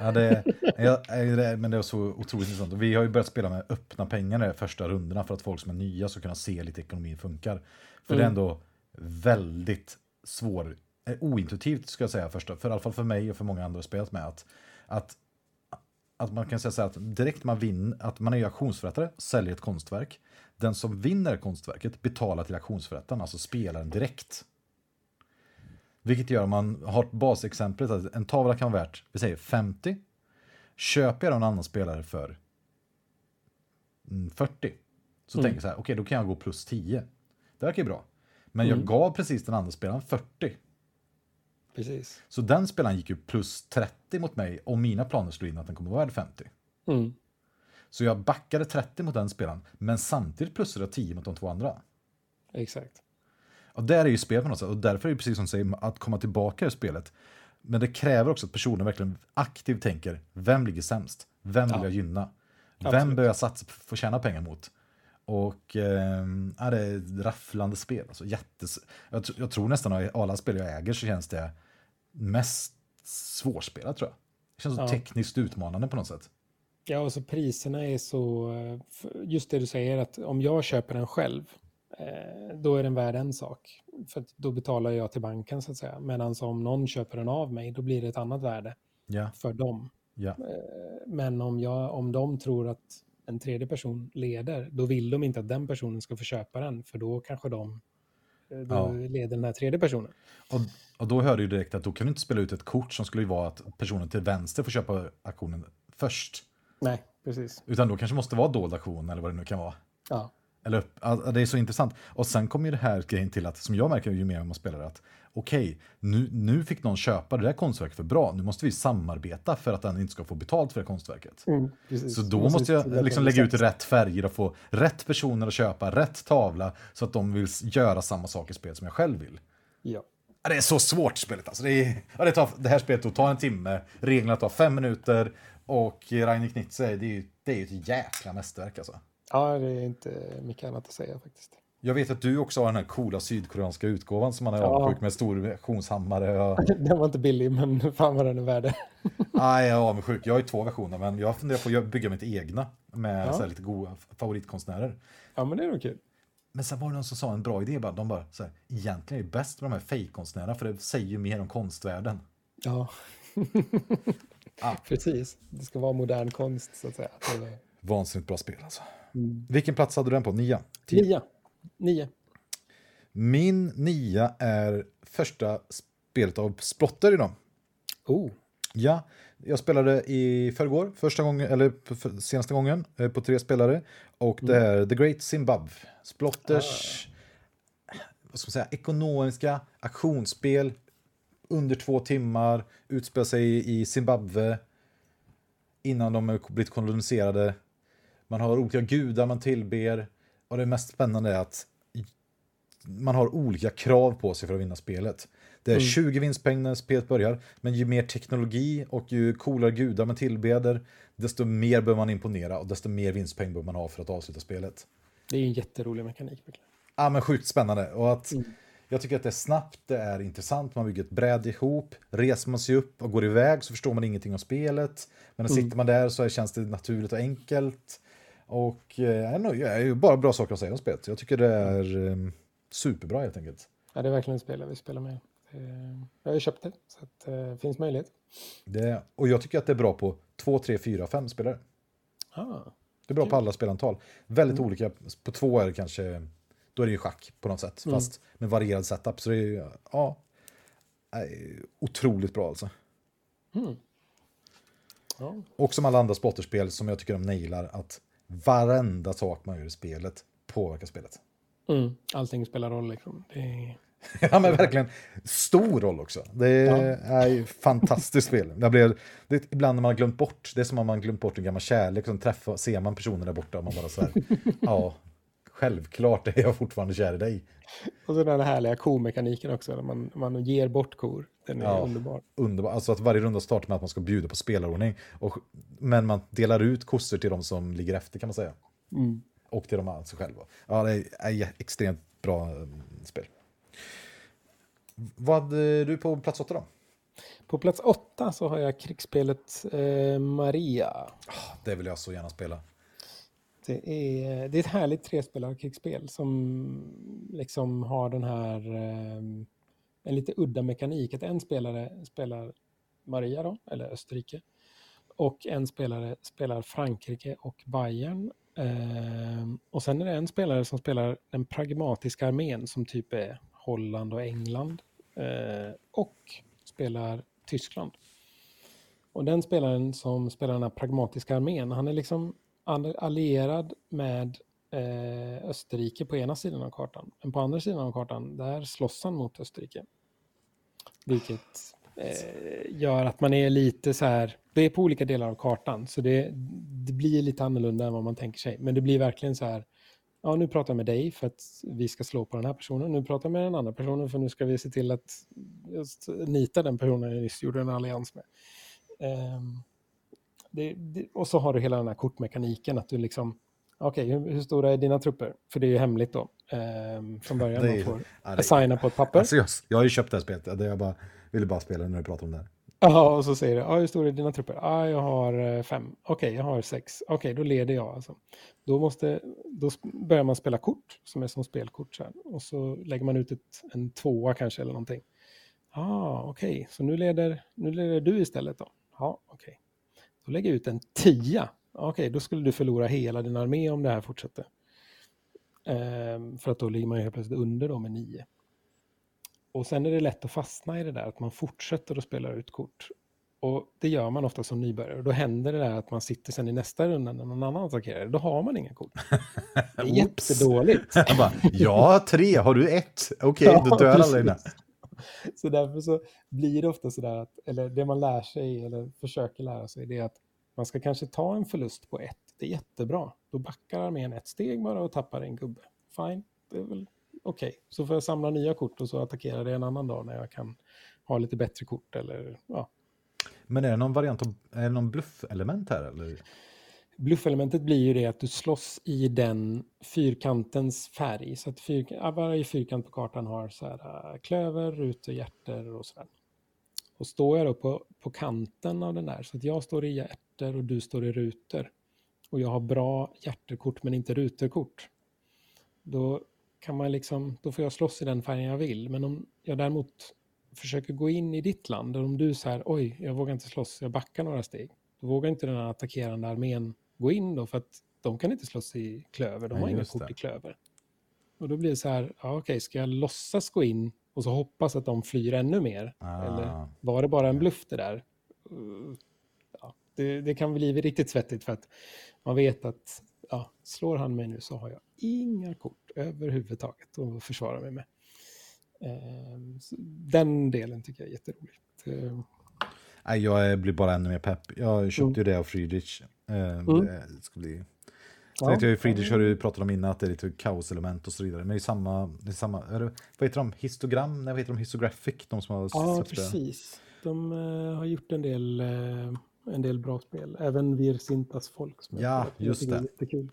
Ja, det, ja, det, men det är så otroligt intressant. Vi har ju börjat spela med öppna pengar de första rundorna för att folk som är nya ska kunna se lite ekonomin funkar. För det är Mm. ändå väldigt svår, eh, ointuitivt ska jag säga första, för i alla fall för mig och för många andra jag spelat med att, att, att man kan säga så här att direkt man vinner, att man är auktionsförrättare, säljer ett konstverk. Den som vinner konstverket betalar till auktionsförrättaren, alltså spelaren direkt. Vilket gör om man har basexemplet att en tavla kan vara värt, vi säger 50. Köper jag en annan spelare för mm, 40. Så Mm. tänker jag så här, okej då kan jag gå plus 10. Det verkar ju bra. Men jag Mm. gav precis den andra spelaren 40. Precis. Så den spelaren gick ju plus 30 mot mig om mina planer slog in att den kommer vara värd 50. Mm. Så jag backade 30 mot den spelaren, men samtidigt plussade jag 10 mot de två andra. Exakt. Och där är ju spelet på något sätt. Och därför är det precis som du säger, att komma tillbaka i spelet. Men det kräver också att personen verkligen aktivt tänker, vem ligger sämst? Vem vill Ja. jag gynna? Vem Absolut. bör jag satsa på för att tjäna pengar mot? Och eh, ja, det är ett rafflande spel. Alltså, jättes... jag, jag tror nästan att alla spel jag äger så känns det mest svårspelat tror jag. Det känns så Ja. tekniskt utmanande på något sätt. Ja, och så priserna är så... Just det du säger, att om jag köper den själv, eh, då är den värd en sak. För då betalar jag till banken så att säga. Medan om någon köper den av mig, då blir det ett annat värde Ja, för dem. ja. Eh, Men om, jag, om de tror att en tredje person leder, då vill de inte att den personen ska få köpa den, för då kanske de eh, då Ja. leder den här tredje personen. Och, och då hör du direkt att då kan du inte spela ut ett kort som skulle vara att personen till vänster får köpa aktionen först. Nej, precis. Utan då kanske måste vara dold aktion eller vad det nu kan vara. Ja, Eller det är så intressant. Och sen kommer ju det här grejen till att, som jag märker ju mer man spelar, att okej, nu, nu fick någon köpa det där konstverket för bra, nu måste vi samarbeta för att den inte ska få betalt för det konstverket. mm, precis. Så då Man måste jag liksom lägga ut rätt färger och få rätt personer att köpa rätt tavla så att de vill göra samma sak i spelet som jag själv vill. Ja. Det är så svårt spelet alltså. Det, är, ja, det, tar, det här spelet tog- tar en timme, reglerna tar fem minuter och Rainer Knizia, det är ju det är ju ett jäkla mästerverk alltså. ja, det är inte mycket annat att säga faktiskt. Jag vet att du också har den här coola sydkoreanska utgåvan som man är Ja. avundsjuk med stor auktionshammare. Och... Den var inte billig, men fan vad den är värd. Nej, jag är avundsjuk. Jag har ju två versioner, men jag funderar på att bygga mitt egna med Ja. så lite goda favoritkonstnärer. Ja, men det är nog kul. Men sen var det någon som sa en bra idé. Bara, de bara, så här, egentligen är det bäst med de här fejkkonstnärerna för det säger ju mer om konstvärlden. Ja. Ah. Precis. Det ska vara modern konst, så att säga. Vansinnigt bra spel alltså. Mm. Vilken plats hade du den på? Nia? Tio? Nio. Nio. Min nia är första spelet av Splotter idag. Oh. Ja, jag spelade i förrgår, första gången, eller för- senaste gången, eh, på tre spelare. Och det är The Great Zimbabwe. Splotters, vad ska man säga, ekonomiska aktionsspel. Under två timmar, utspelar sig i Zimbabwe. Innan de blivit koloniserade. Man har olika gudar man tillber. Och det mest spännande är att man har olika krav på sig för att vinna spelet. Det är 20 vinstpengar när spelet börjar, men ju mer teknologi och ju coolare gudar man tillbeder, desto mer bör man imponera och desto mer vinstpengar bör man ha för att avsluta spelet. Det är ju en jätterolig mekanik. Ja, men sjukt spännande. Och att Jag tycker att det är snabbt, det är intressant, man bygger ett bräde ihop, reser man sig upp och går iväg så förstår man ingenting om spelet. Men sitter man där så känns det naturligt och enkelt. Och eh, jag är nog- jag är ju bara bra saker att säga om spelet. Jag tycker det är eh, superbra helt enkelt. Ja, det är verkligen ett spel jag vill spela med. Eh, Jag har ju köpt det, så att, eh, det finns möjlighet. Det, och jag tycker att det är bra på 2, 3, 4, 5 spelare. Ah, Det är bra på alla spelantal. Väldigt olika. På två är det kanske, då är det ju schack på något sätt. Fast med varierad setup. Så det är ju, ja, är otroligt bra alltså. mm. ja. Och som alla andra spotterspel som jag tycker de nailar att varenda sak man gör i spelet påverkar spelet. Mm. Allting spelar roll liksom. Det är... Ja men verkligen stor roll också. Det är, är ju fantastiskt spel. Jag blev, det, ibland när man har glömt bort, det är som om man glömt bort en gammal kärlek, som träffar, ser man personen där borta och man bara så här, ja, självklart är jag fortfarande kär i dig. Och så den härliga komekaniken också, när man, man ger bort kor. Den är Ja. underbar. Underbar. Alltså att varje runda startar med att man ska bjuda på spelarordning. Och, men man delar ut kossor till de som ligger efter kan man säga. Mm. Och till de alltså själva. Ja, det är extremt bra eh, spel. Vad hade du på plats åtta då? På plats åtta så har jag krigsspelet eh, Maria. Det vill jag så gärna spela. Det är, det är ett härligt trespelarkrigsspel som liksom har den här eh, en lite udda mekanik. Att en spelare spelar Maria då, eller Österrike. Och en spelare spelar Frankrike och Bayern. Ehm, och sen är det en spelare som spelar den pragmatiska armén som typ är Holland och England. Eh, och spelar Tyskland. Och den spelaren som spelar den här pragmatiska armén, han är liksom allierad med eh, Österrike på ena sidan av kartan. Men på andra sidan av kartan, där slåss han mot Österrike. Vilket eh, gör att man är lite så här, det är på olika delar av kartan, så det, det blir lite annorlunda än vad man tänker sig. Men det blir verkligen så här, ja nu pratar jag med dig för att vi ska slå på den här personen, nu pratar jag med den andra personen för nu ska vi se till att just nita den personen jag nyss gjorde en allians med. Ehm, det, det, och så har du hela den här kortmekaniken att du liksom, okej, hur, hur stora är dina trupper? För det är ju hemligt då, ehm, från början. Det Man är- får Ja, assigna på ett papper. Alltså jag, jag har ju köpt det här spelet. Jag bara, ville bara spela när du pratade om det här. Ja, och så säger det, ja, hur stora är dina trupper? Ja, jag har eh, fem. Okej, jag har sex. Okej, då leder jag alltså. Då, måste, då börjar man spela kort, som är som spelkort. Så här. Och så lägger man ut ett, en tvåa kanske eller någonting. Ah, okej, så nu leder, nu leder du istället då? Ja, okej. Då lägger jag ut en tia. Okej, då skulle du förlora hela din armé om det här fortsätter. Ehm, för att då ligger man ju helt plötsligt under då med nio. Och sen är det lätt att fastna i det där att man fortsätter att spela ut kort. Och det gör man ofta som nybörjare. Och då händer det där att man sitter sen i nästa runda när någon annan attackerar. Då har man inga kort. Det är jättedåligt. Bara, ja, tre, har du ett? Okej, Ja, då dör alla dina. Så därför så blir det ofta sådär att, eller det man lär sig eller försöker lära sig, det är att man ska kanske ta en förlust på ett. Det är jättebra. Då backar armén ett steg bara och tappar en gubbe. Fine, det är väl okej. Så får jag samla nya kort och så attackerar det en annan dag när jag kan ha lite bättre kort eller ja, Men är det någon variant av, är det någon bluffelement här eller? Bluffelementet blir ju det att du slåss i den fyrkantens färg. Så att fyr, ja, varje fyrkant på kartan har så här, äh, klöver, rutor, hjärter och sådär. Och står jag då på, på kanten av den där, så att jag står i hjärter och du står i rutor. Och jag har bra hjärterkort men inte ruterkort. Då kan man liksom, då får jag slåss i den färgen jag vill. Men om jag däremot försöker gå in i ditt land, och om du säger oj, jag vågar inte slåss, jag backar några steg. Då vågar inte den här attackerande armén gå in då för att de kan inte slåss i klöver, de Nej, har inga kort i klöver. Och då blir det så här, ja, okej, ska jag låtsas gå in och så hoppas att de flyr ännu mer? Ah. Eller var det bara en bluff det där? Ja, det, det kan bli riktigt svettigt för att man vet att ja, slår han mig nu så har jag inga kort överhuvudtaget att försvara mig med. Ehm, så Den delen tycker jag är jätteroligt. Ehm, jag blir bara ännu mer pepp. Jag köpte Mm. ju det av Friedrich. Eh, Mm. Det ska bli... Ja. tänkte jag Friedrich har du pratat om innan att det är lite kaoselement och så vidare. Men det är samma, det är samma är det, vad heter de? Histogram? Nej, vad heter de? Histographic? De som har Ja, släppt det. precis. De eh, har gjort en del, eh, en del bra spel. Även Vir Sintas folk. Som Ja. Jag just det. Jättekul.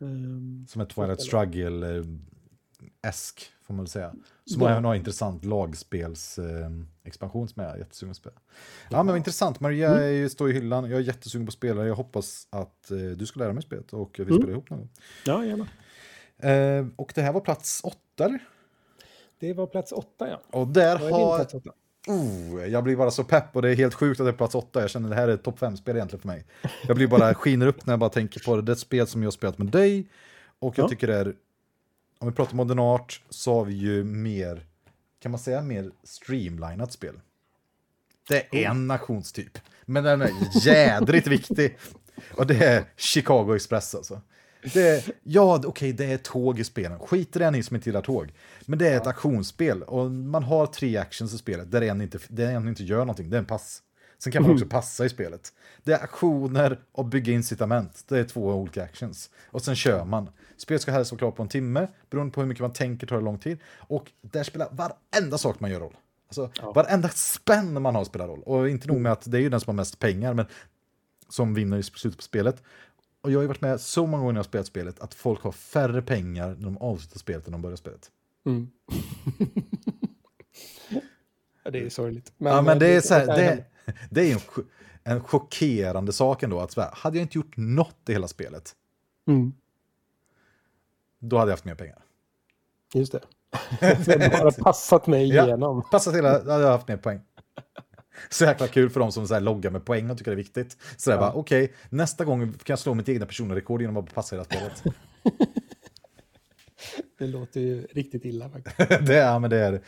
Ehm, Som är Twilight Struggle-esk, får man väl säga. Som Ja. även har intressant lagspels-expansion som jag är jättesugen att spela. Ja, men intressant. Maria Mm. står i hyllan. Jag är jättesugen på att spela. Jag hoppas att eh, du ska lära mig spelet och vi Mm. spelar ihop någon gång. ja, gärna. Eh, och det här var plats åtta, eller? Det var plats åtta, ja. Och där har... Oh, jag blir bara så pepp och det är helt sjukt att det är plats åtta. Jag känner att det här är ett topp fem-spel egentligen för mig. Jag blir bara skiner upp när jag bara tänker på det. Det är ett spel som jag har spelat med dig. Och jag Ja. tycker det är, om vi pratar modern art så har vi ju mer, kan man säga mer streamlinat spel. Det är en nationstyp, men den är jädrigt viktig. Och det är Chicago Express alltså. Det ja, okej, det är tåg i spelen. Skit i det ni som inte gillar tåg. Men det är ett aktionsspel och man har tre actions i spelet där en inte, där en inte gör någonting. Det är en pass. Sen kan man också passa i spelet. Det är aktioner och bygga incitament. Det är två olika actions. Och sen kör man. Spelet ska helst vara klart på en timme, beroende på hur mycket man tänker tar det lång tid. Och där spelar varenda sak man gör roll. Alltså, ja. Varenda spänn man har spelar roll. Och inte nog med att det är ju den som har mest pengar, men som vinner i slutet på spelet. Och jag har ju varit med så många gånger när jag spelat spelet att folk har färre pengar när de avslutar spelet än när de börjar spelet. Mm. ja, det är sorgligt. Men, ja, men det är, så här, det, det är en, en chockerande sak ändå. Att hade jag inte gjort något i hela spelet, mm. då hade jag haft mer pengar. Just det. det har bara passat mig igenom. Ja, passat hela, då hade jag haft mer poäng. Så jäkla kul för de som så här loggar med poäng och tycker det är viktigt. Så ja. bara, okej, okay, nästa gång kan jag slå mitt egna personrekord genom att passa hela spelet. Det låter ju riktigt illa faktiskt. det är, men det är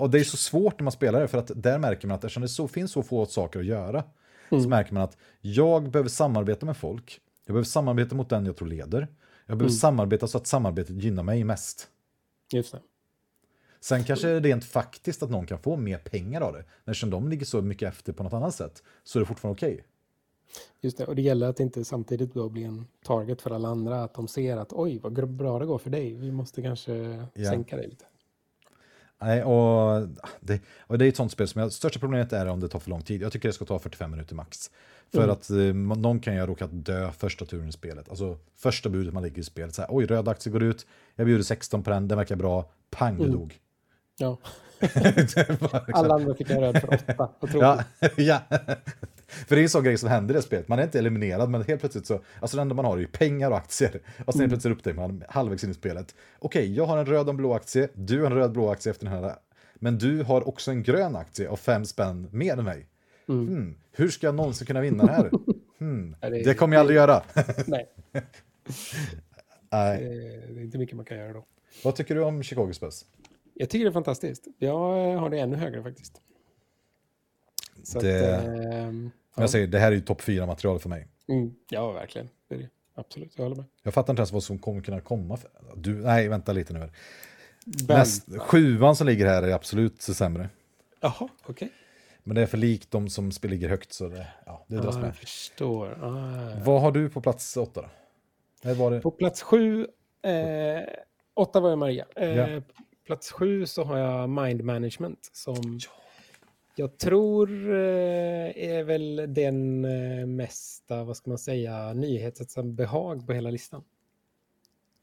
Och det är så svårt när man spelar det, för att där märker man att eftersom det så, finns så få saker att göra, mm. så märker man att jag behöver samarbeta med folk, jag behöver samarbeta mot den jag tror leder, jag behöver mm. samarbeta så att samarbetet gynnar mig mest. Just det. Sen kanske det är rent faktiskt att någon kan få mer pengar av det. Eftersom de ligger så mycket efter på något annat sätt så är det fortfarande okej. Okay. Just det, och det gäller att inte samtidigt då bli en target för alla andra. Att de ser att oj, vad bra det går för dig. Vi måste kanske ja. sänka dig lite. Nej, och det, och det är ett sånt spel som jag, största problemet är om det tar för lång tid. Jag tycker det ska ta 45 minuter max. För mm. att eh, någon kan ju råka dö första turen i spelet. Alltså första budet man lägger i spelet. Så här, Oj, röd aktie går ut. Jag bjuder 16 på den, den verkar bra. Pang, mm. dog. Ja. Alla andra fick en röd för åtta. ja, ja. För det är en sån grej som händer i det spelet. Man är inte eliminerad, men helt plötsligt så, alltså det enda man har är ju pengar och aktier. Och sen mm. plötsligt upptäcker man halvvägs in i spelet. Okej, okay, jag har en röd och en blå aktie, du har en röd och blå aktie efter den här. Men du har också en grön aktie och fem spänn mer än mig. Mm. Hmm, hur ska jag någonsin kunna vinna det här? Hmm, det kommer jag aldrig göra. Nej. Nej. Det är inte mycket man kan göra då. Vad tycker du om Chicago Spurs? Jag tycker det är fantastiskt. Jag har det ännu högre faktiskt. Så det, att, ja. jag säger, det här är ju topp fyra material för mig. Mm, ja, verkligen. Det är det. Absolut, jag håller med. Jag fattar inte ens vad som kommer kunna komma. För. Du, nej, vänta lite nu. Näst, sjuan som ligger här är absolut sämre. Jaha, okej. Okay. Men det är för likt de som ligger högt så det, ja, det dras ah, med. Jag förstår. Ah. Vad har du på plats åtta då? På plats sju, eh, åtta var jag Maria. Eh, ja. Plats sju så har jag Mind Management som ja. jag tror eh, är väl den eh, mesta, vad ska man säga, nyhetsbehag på hela listan.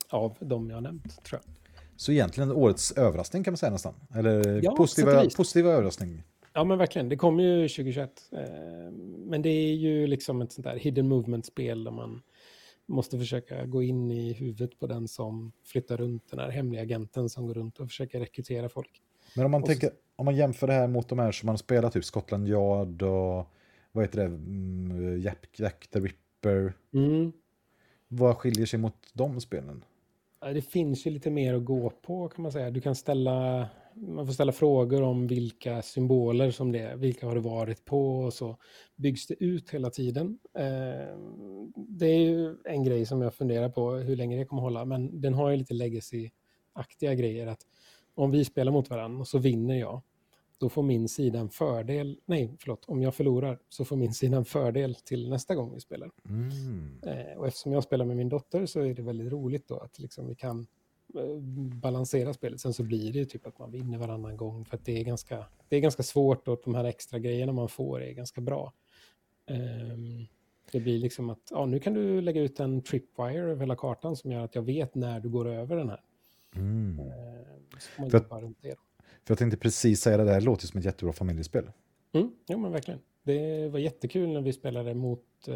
Av de jag har nämnt, tror jag. Så egentligen årets överraskning kan man säga nästan? Eller ja, positiva, positiva överraskning? Ja, men verkligen. Det kommer ju 2021. Eh, men det är ju liksom ett sånt där hidden movement-spel där man måste försöka gå in i huvudet på den som flyttar runt den här hemliga agenten som går runt och försöker rekrytera folk. Men om man, tänker, om man jämför det här mot de här som man spelar, typ Scotland Yard och vad heter det, mm, Jack, Jack the Ripper. Mm. Vad skiljer sig mot de spelen? Det finns ju lite mer att gå på kan man säga. Du kan ställa man får ställa frågor om vilka symboler som det är, vilka har det varit på och så byggs det ut hela tiden. Eh, det är ju en grej som jag funderar på hur länge det kommer hålla, men den har ju lite legacy-aktiga grejer att om vi spelar mot varandra och så vinner jag, då får min sida en fördel, nej förlåt, om jag förlorar så får min sida en fördel till nästa gång vi spelar. Mm. Eh, och eftersom jag spelar med min dotter så är det väldigt roligt då att liksom vi kan balansera spelet. Sen så blir det ju typ att man vinner varannan gång för att det är ganska, det är ganska svårt och de här extra grejerna man får är ganska bra. Um, det blir liksom att ja, nu kan du lägga ut en tripwire över hela kartan som gör att jag vet när du går över den här. Mm. Uh, så för, runt det för jag tänkte precis säga det där, det låter som ett jättebra familjespel. Mm, ja men verkligen. Det var jättekul när vi spelade mot, eh,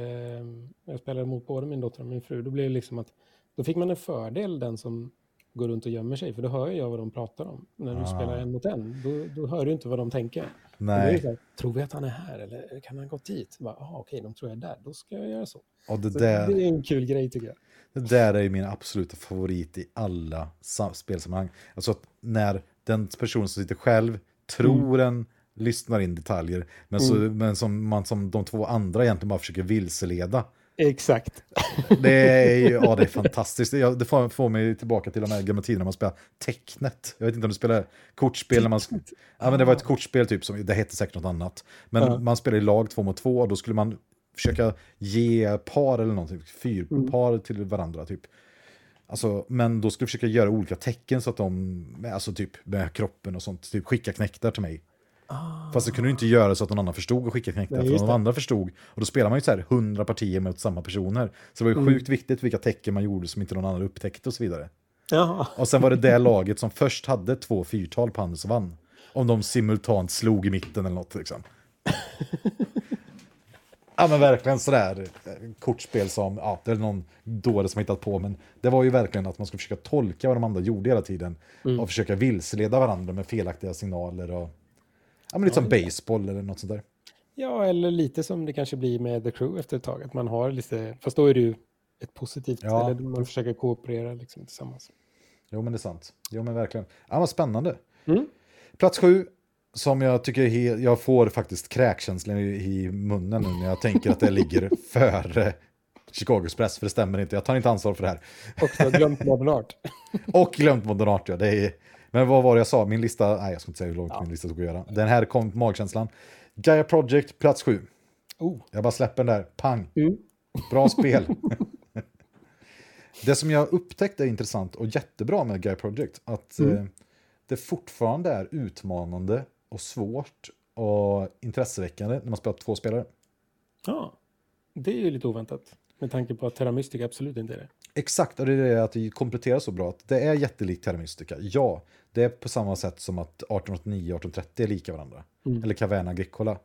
jag spelade mot både min dotter och min fru. Då blev det liksom att då fick man en fördel den som går runt och gömmer sig, för då hör jag vad de pratar om. När du ah. spelar en mot en, då, då hör du inte vad de tänker. Nej. Här, tror vi att han är här eller kan han gått dit? Bara, okej, de tror jag är där, då ska jag göra så. Och det, så där, det är en kul grej tycker jag. Det där är min absoluta favorit i alla spelsammanhang. Alltså när den person som sitter själv tror mm. en lyssnar in detaljer, men, så, mm. men som man som de två andra egentligen bara försöker vilseleda Exakt. Det är, ju- ja, det är fantastiskt. Det, får, får mig tillbaka till de här gamla tiderna när man spelar tecknet. Jag vet inte om du spelar kortspel när man... Ja, men det var ett kortspel typ, som, det hette säkert något annat. Men Ja. man spelade i lag två mot två och då skulle man försöka ge par eller någonting, fyrpar till varandra typ. Alltså, men då skulle du försöka göra olika tecken så att de, alltså typ med kroppen och sånt, typ skicka knäktar till mig. Fast det kunde du inte göra så att någon annan förstod och skicka knäktar, Nej, för det. andra förstod. Och då spelar man ju så här hundra partier mot samma personer. Så det var ju sjukt viktigt vilka tecken man gjorde som inte någon annan upptäckte och så vidare. Jaha. Och sen var det det laget som först hade två fyrtal på handen som vann. Om de simultant slog i mitten eller något liksom. ja men verkligen sådär eh, kortspel som, ja det är någon dåre som hittat på, men det var ju verkligen att man ska försöka tolka vad de andra gjorde hela tiden. Och försöka vilseleda varandra med felaktiga signaler och, ja men lite som baseball eller något sånt där. Ja, eller lite som det kanske blir med The Crew efter ett tag. Att man har lite, fast då är det ju ett positivt, Ja. eller man försöker kooperera liksom tillsammans. Jo men det är sant. Jo men verkligen. Ja vad spännande. Mm. Plats sju, som jag tycker är jag får faktiskt kräkkänslor i, i munnen nu när jag tänker att det ligger före Chicago Express, för det stämmer inte. Jag tar inte ansvar för det här. Också glömt Modern Art. Och glömt Modern Art, ja. Det är, men vad var det jag sa? Min lista, nej jag ska inte säga hur långt min lista tog att göra. Den här kom på magkänslan. Gaia Project, plats sju. Oh. Jag bara släpper den där, pang. Mm. Bra spel. det som jag upptäckte är intressant och jättebra med Gaia Project, att Mm. eh, det fortfarande är utmanande och svårt och intresseväckande när man spelar två spelare. Ja, det är ju lite oväntat. Med tanke på att Terra Mystica absolut inte är det. Exakt, och det är det att det kompletterar så bra. Att det är jättelikt Terra Mystica. Ja, det är på samma sätt som att 1889 och 1830 är lika varandra. Mm. Eller Caverna Agricola.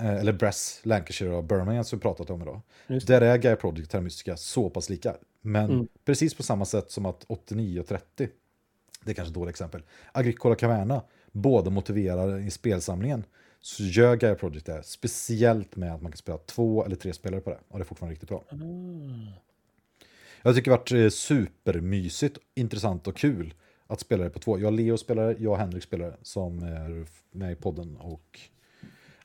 Eh, eller Bress, Lancashire och Birmingham som vi pratat om idag. Där är Gaia Project och Terra så pass lika. Men Mm. precis på samma sätt som att 89 och 30, det är kanske ett dåligt exempel, Agricola och Caverna, båda motiverar i spelsamlingen, så gör Gaia Project det. Speciellt med att man kan spela två eller tre spelare på det. Och det är fortfarande riktigt bra. Ah. Jag tycker det har varit eh, supermysigt, intressant och kul att spela det på två. Jag och Leo spelar jag och Henrik spelar som är med i podden. Och,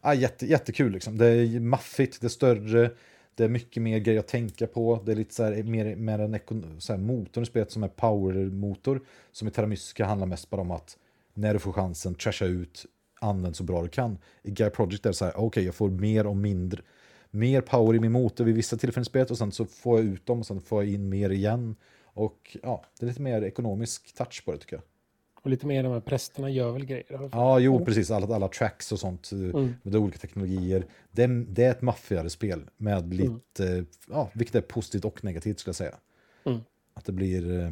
ah, jätte, jättekul liksom. Det är maffigt, det är större, det är mycket mer grejer att tänka på. Det är lite så här, mer, mer en ekon- så här, motorn i spelet som är powermotor. Som i Terra handlar mest bara om att när du får chansen, trasha ut, använd så bra du kan. I Guy Project är det så här, okej jag får mer och mindre mer power i min motor vid vissa tillfällen i spelet och sen så får jag ut dem och sen får jag in mer igen. Och ja, det är lite mer ekonomisk touch på det tycker jag. Och lite mer de här prästerna gör väl grejer. Ja. Jo, precis. Alla, alla tracks och sånt. eh, Mm. Med olika teknologier. Det, är- det är ett maffigare spel med lite, ja, vilket är positivt och negativt skulle jag säga. Mm. Att det blir, eh,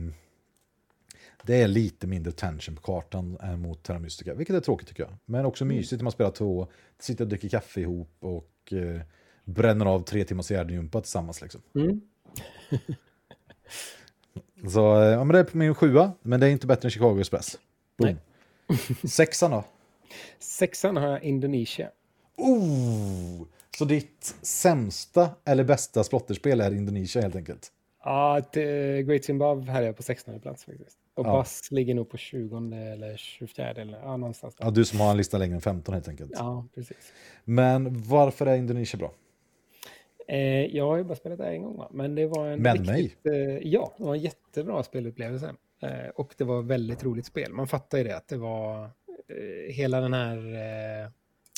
det är lite mindre tension på kartan än mot Terra Mystica, vilket är tråkigt tycker jag. Men också mysigt när man spelar två, sitter och dricker kaffe ihop och eh, bränner av tre timmars hjärngympa tillsammans liksom. Så eh, ja, men det är på min sjua, men det är inte bättre än Chicago Express. Boom. Sexan då? Sexan har jag Indonesia. Oh! Så ditt sämsta eller bästa splotterspel är Indonesia helt enkelt? Ja, eh, Great Zimbabwe här är jag på 16 plats faktiskt. Och Ja. Bass ligger nog på 20 eller 24 eller ja, någonstans där. Ja, du som har en lista längre än 15 helt enkelt. Ja, precis. Men varför är Indonesia bra? Eh, jag har ju bara spelat det en gång, va? men det var en Men riktigt, eh, ja, det var en jättebra spelupplevelse. Eh, och det var väldigt roligt spel. Man fattar ju det, att det var hela den här eh,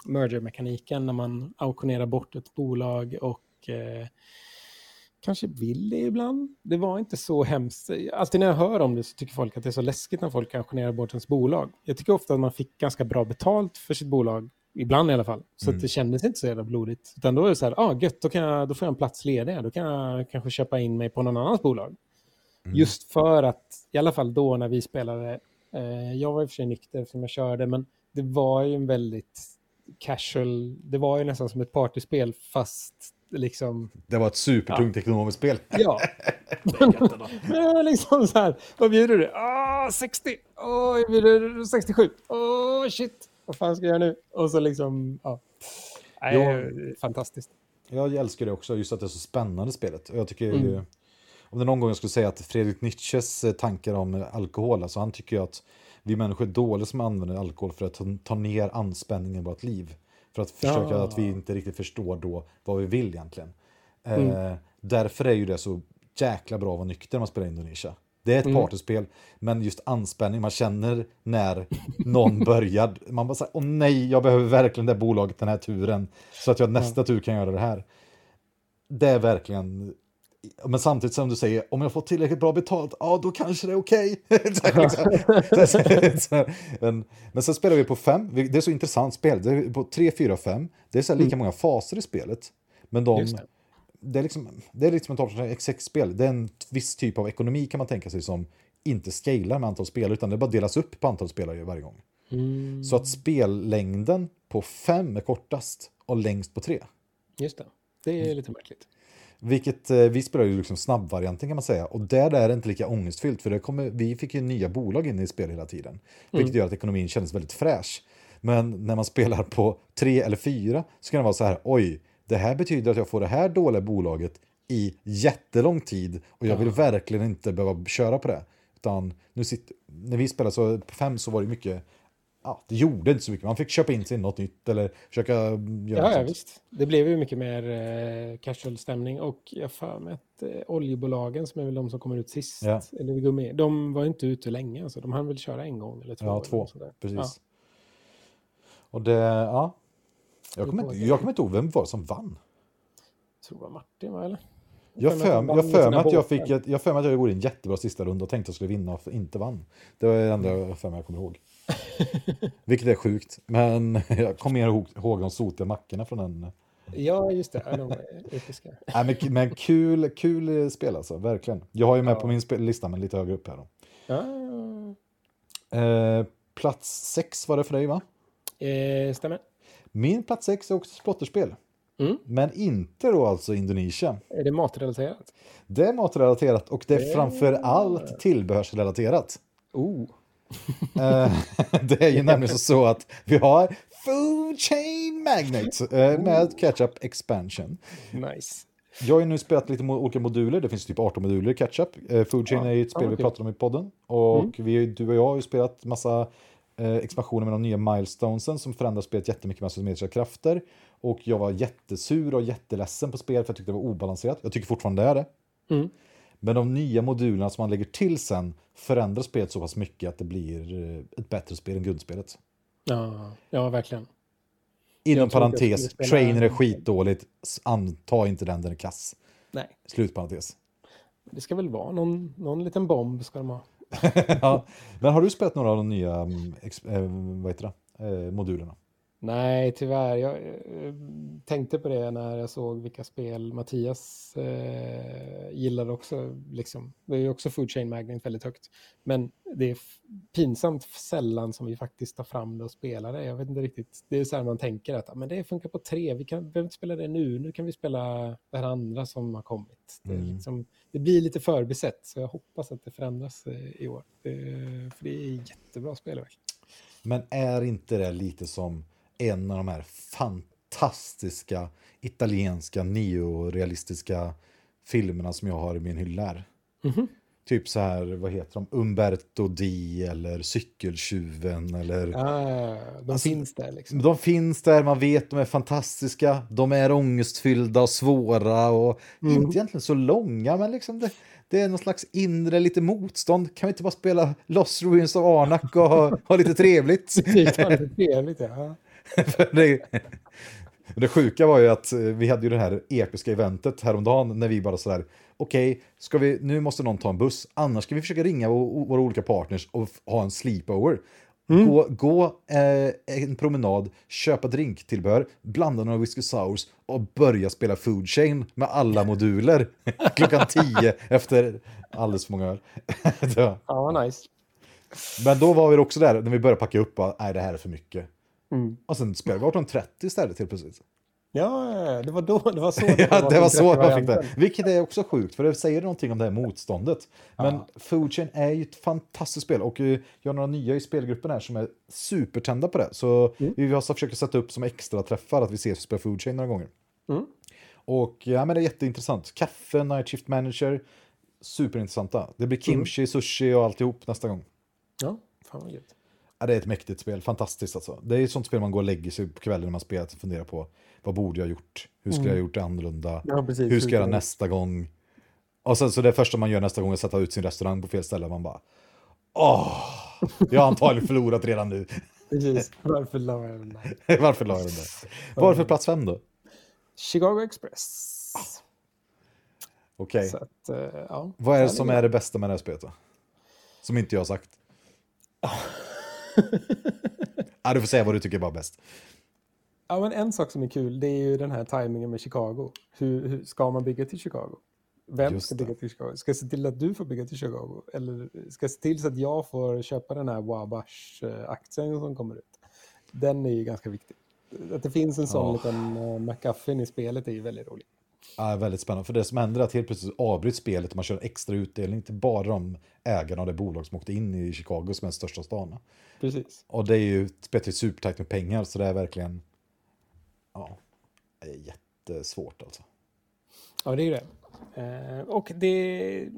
merger-mekaniken när man auktionerar bort ett bolag och kanske vill det ibland. Det var inte så hemskt. Alltid när jag hör om det så tycker folk att det är så läskigt när folk auktionerar bort ens bolag. Jag tycker ofta att man fick ganska bra betalt för sitt bolag, ibland i alla fall. Så Mm. det kändes inte så jävla blodigt. Utan då är det så här, ah, gött, då, kan jag, då får jag en plats ledig. Då kan jag kanske köpa in mig på någon annans bolag. Mm. Just för att, i alla fall då när vi spelade, eh, jag var i och för sig nykter som jag körde, men det var ju en väldigt casual, det var ju nästan som ett partyspel fast liksom, Det var ett supertungt ekonomiskt spel. ja. Men liksom så här, vad bjuder du? Ah, 60! Åh, jag bjuder 67! Åh, shit! Vad fan ska jag göra nu? Och så liksom, ja. Nej, Ja. Fantastiskt. Jag älskar det också, just att det är så spännande spelet. Och jag tycker Mm. ju, om det någon gång jag skulle säga att Fredrik Nietzsches eh, tankar om alkohol, alltså han tycker ju att vi människor är dåliga som använder alkohol för att ta- ner anspänningen i vårt liv. För att försöka Ja. att vi inte riktigt förstår då vad vi vill egentligen. Eh, därför är ju det så jäkla bra att vara nykter när man spelar Indonesia. Det är ett Mm. partyspel, men just anspänning, man känner när någon börjar, man bara säger åh nej, jag behöver verkligen det bolaget den här turen, så att jag nästa tur kan göra det här. Det är verkligen, men samtidigt som du säger, om jag får tillräckligt bra betalt, ja då kanske det är okej. Här, liksom. Men, men sen spelar vi på fem, det är så intressant spel, det är på tre, fyra, fem, det är så lika många faser i spelet. Men de, det. är liksom, det är liksom ett X6-spel. Det är en viss typ av ekonomi kan man tänka sig som inte scalar med antal spelare utan det bara delas upp på antal spelare varje gång. Mm. Så att spellängden på fem är kortast och längst på tre. Just det. Det är lite märkligt. Vilket eh, vi spelar ju liksom snabbvarianten kan man säga. Och där är det inte lika ångestfyllt för det kommer, vi fick ju nya bolag in i spel hela tiden. Vilket gör att ekonomin kändes väldigt fräsch. Men när man spelar på tre eller fyra så kan det vara så här, oj, det här betyder att jag får det här dåliga bolaget i jättelång tid och jag vill verkligen inte behöva köra på det. Utan nu sitter, när vi spelade så på fem så var det mycket, ja, det gjorde inte så mycket. Man fick köpa in sig något nytt eller försöka göra Ja, ja, visst. Det blev ju mycket mer eh, casual stämning och jag för mig att eh, oljebolagen som är väl de som kommer ut sist, Ja. eller vi går med, de var inte ute länge. Alltså, de hann väl köra en gång eller två. Ja, två. Precis. Ja. Och det, ja. Jag kommer, inte, jag kommer inte ihåg vem var som vann. Jag tror det var Martin, va, eller? Jag för jag för mig att jag fick ett, jag för mig att jag gjorde en jättebra sista runda och tänkte att jag skulle vinna och inte vann. Det var det enda jag för mig jag kommer ihåg. Vilket är sjukt. Men jag kommer mer ihåg, ihåg de sotiga mackorna från den. Ja, just det. De. Nej, men, men kul, kul spel alltså, verkligen. Jag har ju med Ja. på min lista, men lite högre upp här då. Ja, Eh, plats sex var det för dig va? eh, stämmer. Min plats sex är också splotterspel. Mm. Men inte då alltså Indonesia. Är det matrelaterat? Det är matrelaterat och det är Det- framför allt tillbehörsrelaterat. Oh. Eh, det är ju nämligen så att vi har Food Chain Magnet eh, med Ketchup Expansion. Nice. Jag har ju nu spelat lite olika moduler, det finns typ 18 moduler i Ketchup. Eh, Food Chain Ja, är ju ett spel ja, vi okej. pratade om i podden. Och vi, du och jag har ju spelat massa eh, expansioner med de nya milestonesen som förändrar spelet jättemycket med asymmetriska krafter. Och jag var jättesur och jätteledsen på spelet för jag tyckte det var obalanserat. Jag tycker fortfarande det är det. Mm. Men de nya modulerna som man lägger till sen förändrar spelet så pass mycket att det blir eh, ett bättre spel än grundspelet. Ja, ja, verkligen. Inom parentes, trainer är skitdåligt, anta inte den, den är kass. Nej, Slutparentes. det ska väl vara någon, någon liten bomb ska de ha. ja. Men har du spelat några av de nya mm, eh, vad heter det? Eh, modulerna? Nej, tyvärr. Jag eh, tänkte på det när jag såg vilka spel Mattias eh, gillar också. Liksom. Det är också Food Chain Magnet väldigt högt. Men det är pinsamt sällan som vi faktiskt tar fram det och spelar det. Jag vet inte riktigt. Det är så här man tänker att "Ah, men det funkar på tre. Vi kan, behöver inte spela det nu. Nu kan vi spela det här andra som har kommit. Det, Mm. liksom, det blir lite förbisett. Så jag hoppas att det förändras eh, i år. Eh, för det är jättebra spel verkligen. Men är inte det lite som en av de här fantastiska italienska neorealistiska filmerna som jag har i min hylla här? Mhm. Typ så här, vad heter de? Umberto Di eller Cykeltjuven eller... Ah, de Alltså, finns där liksom. De finns där, man vet de är fantastiska, de är ångestfyllda och svåra och Mm. inte egentligen så långa men liksom det, det är någon slags inre lite motstånd. Kan vi inte bara spela Lost Ruins of Arnak och ha, ha lite trevligt? Det är lite trevligt, ja. Det, det sjuka var ju att eh, vi hade ju det här episka eventet häromdagen när vi bara sådär, okej, vi, nu måste någon ta en buss, annars ska vi försöka ringa våra, olika partners och ha en sleepover. Gå, gå eh, en promenad, köpa drinktillbehör, blanda några whisky sours och börja spela food chain med alla moduler klockan tio efter alldeles för många öl. Ja, nice. Men då var vi också där när vi började packa upp, bara, nej det här är för mycket. Mm. Och sen spelade vi 18.30 istället helt plötsligt. Ja, det var då, det var så. Ja, det var så man fick det. Vilket är också sjukt, för det säger någonting om det här motståndet. Men Ja. Food Chain är ju ett fantastiskt spel och eh, jag har några nya i spelgruppen här som är supertända på det. Så Mm. vi har försökt sätta upp som extra träffar att vi ses och spelar Food Chain några gånger. Mm. Och ja, men det är jätteintressant. Kaffe, Night Shift Manager, superintressanta. Det blir Mm. kimchi, sushi och alltihop nästa gång. Ja, fan vad gött. Ja, det är ett mäktigt spel, fantastiskt alltså. Det är ett sånt spel man går och lägger sig på kvällen när man spelat och funderar på vad borde jag ha gjort? Hur skulle jag ha gjort det annorlunda? Ja, precis. Hur ska jag göra nästa gång? Och sen så det första man gör nästa gång är att sätta ut sin restaurang på fel ställe. Man bara, åh, jag har antagligen förlorat redan nu. Precis. Varför la jag den där? Varför la jag den där? Varför plats fem då? Chicago Express. Okej, Så att, eh, ja. vad är det som är det bästa med det här spelet då? Som inte jag har sagt. ja, du får säga vad du tycker bara bäst. Ja, men en sak som är kul, det är ju den här tajmingen med Chicago. Hur, hur ska man bygga till Chicago? Vem Just ska bygga till Chicago? Ska jag se till att du får bygga till Chicago? Eller ska jag se till så att jag får köpa den här Wabash-aktien som kommer ut? Den är ju ganska viktig. Att det finns en sån Ja. liten uh, McGuffin i spelet är ju väldigt roligt. Ja, väldigt spännande. För det som händer är att helt plötsligt avbryts spelet och man kör extra utdelning till bara de ägarna av det bolag som åkte in i Chicago som är den största stan. Precis. Och det är ju spelet supertajt med pengar så det är verkligen ja, det är jättesvårt alltså. Ja, det är ju det. Eh, och det...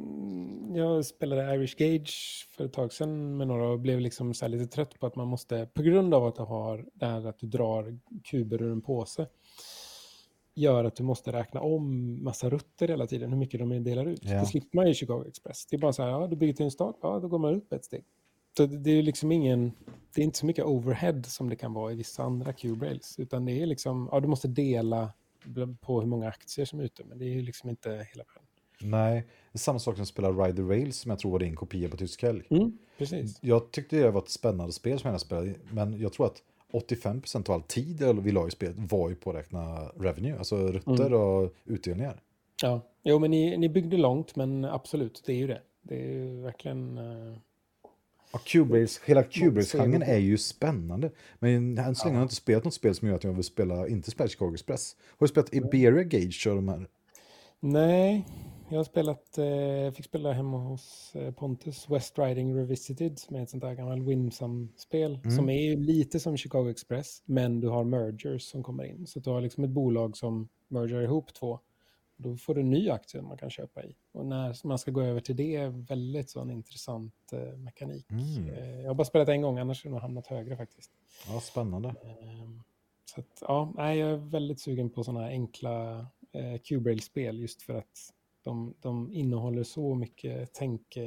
Jag spelade Irish Gage för ett tag sedan med några och blev liksom lite trött på att man måste, på grund av att du har det här att du drar kuber ur en påse, gör att du måste räkna om massa rutter hela tiden, hur mycket de delar ut. Ja. Det slipper man i Chicago Express. Det är bara så här, ja, du bygger till en stad, ja, då går man ut ett steg. Så det är liksom ingen, det är inte så mycket overhead som det kan vara i vissa andra cube rails, utan det är liksom, ja, du måste dela på hur många aktier som är ute, men det är liksom inte hela världen. Nej, samma sak som att spela Ride the Rails som jag tror var din kopia på tysk helg. Mm, precis. Jag tyckte det var ett spännande spel som jag spelade, men jag tror att 85% av all tid vi la i spelet var ju på att räkna revenue, alltså rutter Mm. och utdelningar. Ja, jo, men ni, ni byggde långt, men absolut, det är ju det. Det är ju verkligen... eh, Ja, Cubase, hela Cubase-genren är ju spännande. Men än så länge har jag inte spelat något spel som gör att jag vill spela, inte spela Chicago Express. Har du spelat Iberia Gage och de här? Nej, jag har spelat, eh, fick spela hemma hos eh, Pontus, West Riding Revisited, som är ett sånt där gammalt Winsome-spel, Mm. som är lite som Chicago Express, men du har mergers som kommer in. Så du har liksom ett bolag som mergar ihop två. Då får du en ny aktie man kan köpa i. Och när man ska gå över till det är väldigt sån intressant eh, mekanik. Mm. Eh, jag har bara spelat en gång, annars det nog hamnat högre faktiskt. Ja, spännande. Ehm, Så att, ja, jag är väldigt sugen på sådana här enkla eh, Q-Braille-spel just för att de, de innehåller så mycket tänk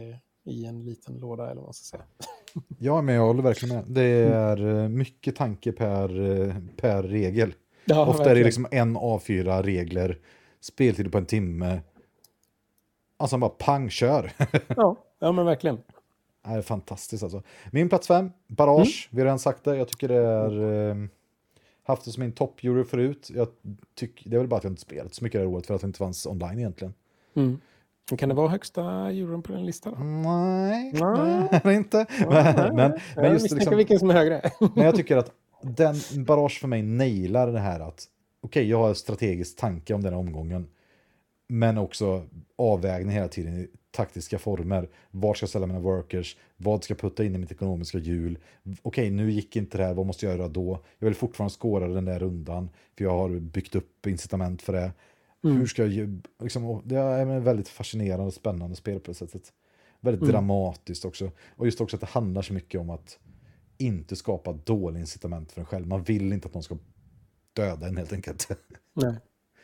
i en liten låda eller vad man ska säga. Ja, men jag håller verkligen med. Det är eh, mycket tanke per, eh, per regel. Ja, Ofta är det liksom en A4 regler, speltid på en timme. Alltså bara pang, kör. Ja, ja, men verkligen. Det är fantastiskt alltså. Min plats fem, Barrage. Vi har redan sagt det. Jag tycker det är... Eh, haft det som min topp-euro förut. Jag tycker, det är väl bara att jag inte spelat så mycket det här året för att det inte fanns online egentligen. Mm. Men Kan det vara högsta euron på den listan? Nej, Nej. det är inte. Men, nej, men, jag just misstänker liksom, vilken som är högre. men jag tycker att den Barrage för mig nailar det här att okej, jag har en strategisk tanke om den här omgången. Men också avvägning hela tiden i taktiska former. Var ska jag ställa mina workers? Vad ska jag putta in i mitt ekonomiska hjul? Okej, nu gick inte det här. Vad måste jag göra då? Jag vill fortfarande skåra den där rundan. För jag har byggt upp incitament för det. Mm. Hur ska jag... Liksom, det är ett väldigt fascinerande och spännande spel på det sättet. Väldigt Mm. dramatiskt också. Och just också att det handlar så mycket om att inte skapa dåliga incitament för en själv. Man vill inte att någon ska döda en helt enkelt. Nej.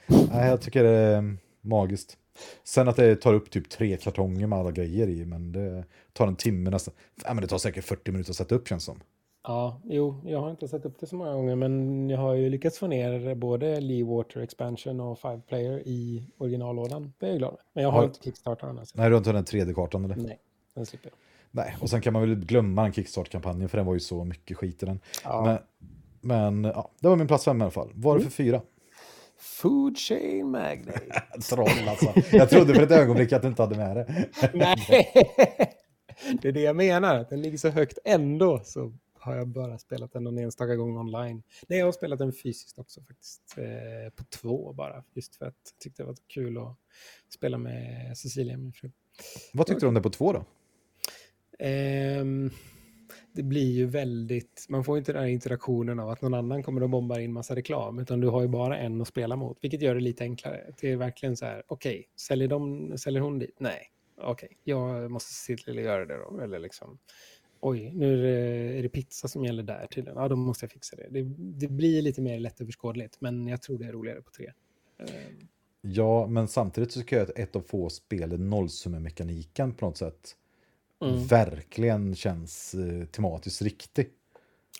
Nej, jag tycker det är magiskt. Sen att det tar upp typ tre kartonger med alla grejer i, men det tar en timme nästan. Ja, men det tar säkert 40 minuter att sätta upp känns som. Ja, jo, jag har inte sett upp det så många gånger, men jag har ju lyckats få ner både Lee Water Expansion och Five Player i originallådan. Det är jag glad med. Men jag har Ja. inte Kickstarter annars. Nej, du har inte den 3D-kartan eller? Nej, den slipper jag. Nej, och sen kan man väl glömma den Kickstart-kampanjen för den var ju så mycket skit i den. Ja. Men, men ja, det var min plats fem i alla fall. Vad var det för fyra? Food Chain Magnate. Troll alltså. Jag trodde för ett ögonblick att du inte hade med det. Nej, det är det jag menar. att Den ligger så högt ändå så har jag bara spelat den någon enstaka gång online. Nej, jag har spelat den fysiskt också faktiskt. Eh, på två bara. Just för att jag tyckte det var kul att spela med Cecilia, min fru. Vad tyckte du om det på två då? Ehm, det blir ju väldigt, man får inte den här interaktionen av att någon annan kommer och bombar in massa reklam, utan du har ju bara en att spela mot, vilket gör det lite enklare. Det är verkligen så här, okej, säljer, de, säljer hon dit? Nej, okej, jag måste se till att göra det då, eller liksom. Oj, nu är det, är det pizza som gäller där tydligen. Ja, då måste jag fixa det. det. Det blir lite mer lättöverskådligt, men jag tror det är roligare på tre. Eh, Ja, men samtidigt så tycker jag att ett av få spel, nollsummemekaniken på något sätt, Mm. verkligen känns eh, tematiskt riktig.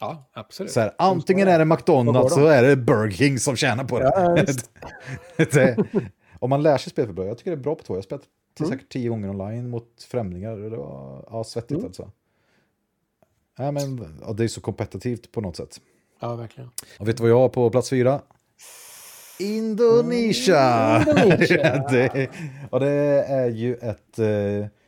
Ja, absolut. Så här, antingen är det McDonalds så är det Burger King som tjänar på det. Ja, det om man lär sig spel för bra, jag tycker det är bra på två. Jag har spelat till Mm. säkert tio gånger online mot främlingar det var ja, svettigt Mm. alltså. Ja, men, ja, det är så kompetitivt på något sätt. Ja, verkligen. Och vet du vad jag har på plats fyra? Indonesia! Indonesia. det, och det är ju ett, eh,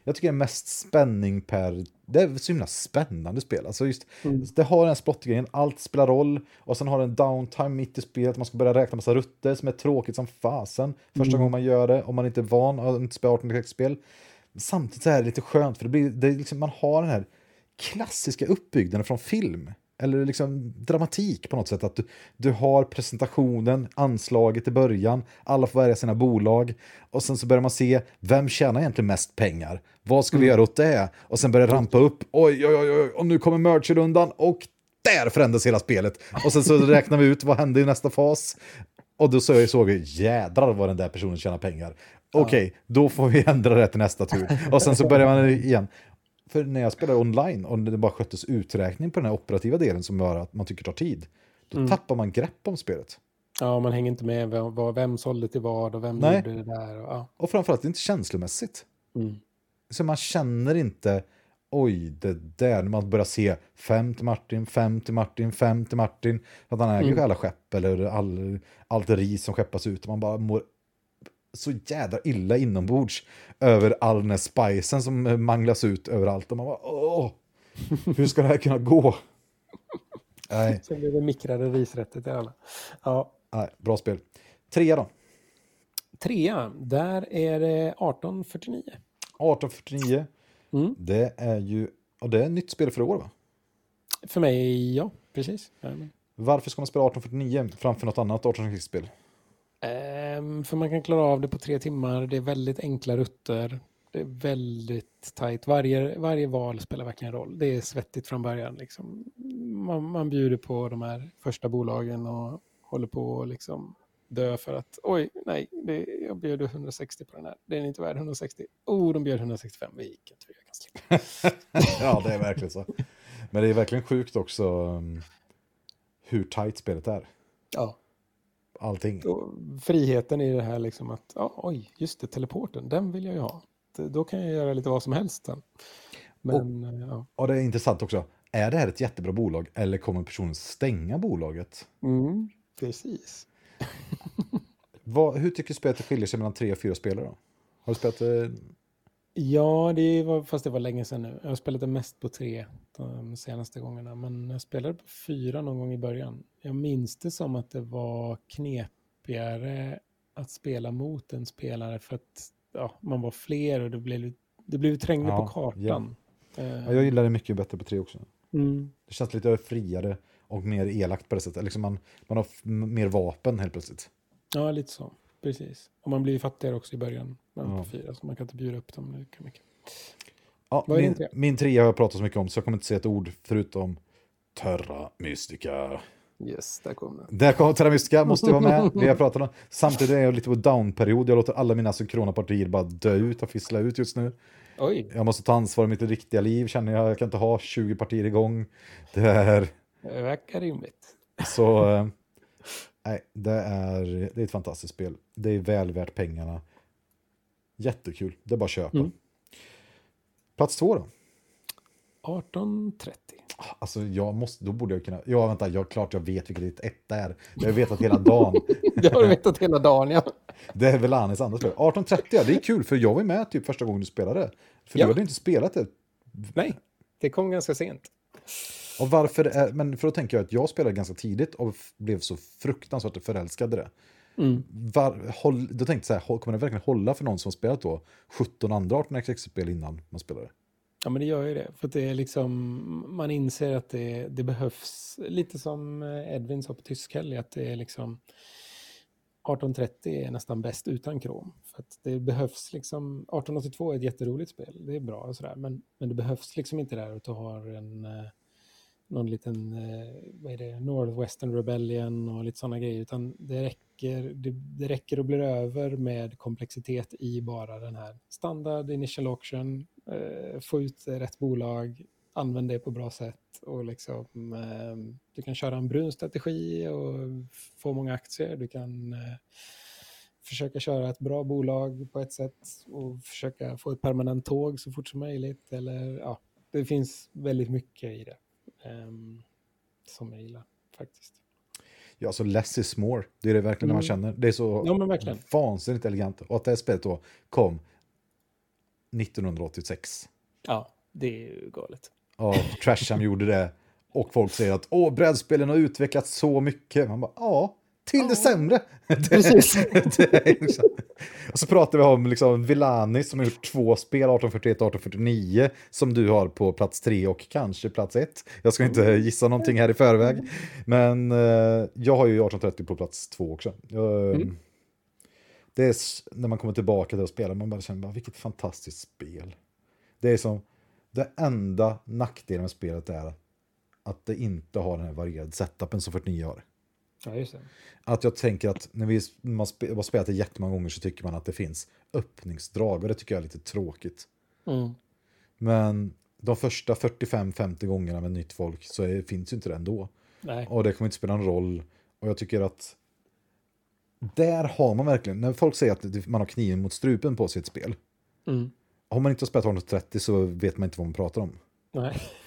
jag tycker det är mest spänning per, det är så himla spännande spel. Alltså just, Mm. Det har den splottgrejen, allt spelar roll och sen har den downtime mitt i spelet, man ska börja räkna massa rutter som är tråkigt som fasen första Mm. gången man gör det, om man inte är van och inte spelar 18-spel. Samtidigt så är det lite skönt för det blir, det liksom, man har den här klassiska uppbyggnaden från film. Eller liksom dramatik på något sätt. Att du, du har presentationen, anslaget i början, alla får välja sina bolag. Och sen så börjar man se, vem tjänar egentligen mest pengar? Vad ska vi göra åt det? Och sen börjar det rampa upp, oj, oj, oj, oj, och nu kommer merch-rundan och där förändras hela spelet. Och sen så räknar vi ut vad händer i nästa fas. Och då så jag såg jag, jädrar vad den där personen tjänar pengar. Okej, då får vi ändra det till nästa tur. Och sen så börjar man igen. För när jag spelar online och det bara sköttes uträkning på den här operativa delen som gör att man tycker tar tid, då tappar man grepp om spelet. Ja, man hänger inte med vem, vem sålde till vad och vem Nej. gjorde det där. Och, ja. Och framförallt inte känslomässigt. Mm. Så man känner inte, oj, det där, när man börjar se fem till Martin, fem till Martin, fem till Martin, att han äger Mm. alla skepp eller all, allt ris som skeppas ut. Och man bara mår så jädra illa inombords över all den här spicen som manglas ut överallt. Och man bara, åh, hur ska det här kunna gå? Nej, Sen blir det mikrade risrätter till alla. Ja. nej, bra spel. Trea då, Trea, där är det 1849. 1849. Mm. Det är ju, och det är ett nytt spel för år va? För mig, ja, precis. Varför ska man spela 1849 framför något annat 1860-spel? Ehm, för man kan klara av det på tre timmar. Det är väldigt enkla rutter. Det är väldigt tajt. Varje, varje val spelar verkligen roll. Det är svettigt från början. Liksom. Man, man bjuder på de här första bolagen och håller på att liksom dö för att oj, nej, det, jag bjöd 160 på den här. Den är inte värd 160. Oh, de bjöd 165. Vi gick inte, jag kan ja, det är verkligen så. Men det är verkligen sjukt också um, hur tajt spelet är. Ja, Allting. och friheten i det här liksom att ja, oj, just det, teleporten, den vill jag ju ha. Då kan jag göra lite vad som helst sen. Men eh, ja. Och det är intressant också. Är det här ett jättebra bolag eller kommer personen stänga bolaget? Mm, precis. Vad, hur tycker du spelet skiljer sig mellan tre och fyra spelare? Då? Har du spelat det? Ja, det var, fast det var länge sedan nu. Jag har spelat det mest på tre de senaste gångerna. Men jag spelade på fyra någon gång i början. Jag minns det som att det var knepigare att spela mot en spelare för att ja, man var fler och det blev, det blev trängre Ja, på kartan. Eh, Ja, jag gillar det mycket bättre på tre också. mm, Det känns lite friare och mer elakt på det sättet. Liksom man, man har mer vapen helt plötsligt. ja, lite så. Precis. Och man blir ju fattigare också i början. Man Ja. på fyra, så man kan inte bjuda upp dem lika mycket. Ja, Vad min, trea? min trea har jag pratat så mycket om så jag kommer inte säga ett ord förutom Terra Mystica. Yes, där kom den. Där kom Terra Mystica, måste jag vara med. Vi har pratat om. Samtidigt är jag lite på down-period. Jag låter alla mina synkrona partier bara dö ut och fissla ut just nu. Oj, Jag måste ta ansvar i mitt riktiga liv känner jag. Jag kan inte ha 20 partier igång. Det är det verkar rimligt. så... Nej, det är, det är ett fantastiskt spel. Det är väl värt pengarna. Jättekul. Det är bara att köpa. Mm. Plats två då? 1830. Alltså jag måste, då borde jag kunna, ja vänta, jag, klart jag vet vilket ett ett är. Det har jag vetat hela dagen. Det har du vetat hela dagen, ja. Det är väl Anis andra spel. 1830, ja, det är kul för jag var med typ första gången du spelade. För Ja. du hade inte spelat det. Nej, det kom ganska sent. Och varför är, men för då tänker jag att jag spelade ganska tidigt och blev så fruktansvärt förälskad i det. Mm. Var, håll, då tänkte jag så här, håll- kommer det verkligen hålla för någon som har spelat då 17 andra 18xx-spel innan man spelade? Ja, men det gör ju det. För det är liksom, man inser att det, det behövs, lite som eh, Edvin sa på Tyskhelg, att det är liksom, 1830 är nästan bäst utan krom. För det behövs liksom, 1882 är ett jätteroligt spel, det är bra och sådär, men, men det behövs liksom inte där att du har en, eh, någon liten, eh, vad är det, Northwestern Rebellion och lite sådana grejer, utan det räcker, det, det räcker att bli över med komplexitet i bara den här standard initial auction, eh, få ut rätt bolag, använd det på bra sätt och liksom, eh, du kan köra en brun strategi och få många aktier. Du kan eh, försöka köra ett bra bolag på ett sätt och försöka få ett permanent tåg så fort som möjligt. Eller, ja, det finns väldigt mycket i det eh, som jag gillar faktiskt. Ja, så less is more. Det är det verkligen mm. man känner. Det är så ja, men verkligen. vansinnigt elegant. Och att det här spelet då kom 1986. Ja, det är ju galet av Trasham gjorde det. Och folk säger att åh, brädspelen har utvecklats så mycket. Man bara, ja, till det sämre. Precis. liksom. Och så pratar vi om liksom Villani som har gjort två spel, 1841 och 1849, som du har på plats tre och kanske plats ett. Jag ska inte gissa någonting här i förväg. Men uh, jag har ju 1830 på plats två också. Uh, mm. Det är när man kommer tillbaka till att spela, man bara känner, bara, vilket fantastiskt spel. Det är som det enda nackdelen med spelet är att det inte har den här varierade setupen som 49 har. Ja. Att jag tänker att när vi man spe, har spelat det jättemånga gånger så tycker man att det finns öppningsdrag och det tycker jag är lite tråkigt. Mm. Men de första 45-50 gångerna med nytt folk så är, finns ju inte det ändå. Nej. Och det kommer inte spela någon roll. Och jag tycker att där har man verkligen, när folk säger att man har kniven mot strupen på sitt spel. Mm har man inte spelat 130 så vet man inte vad man pratar om. Nej,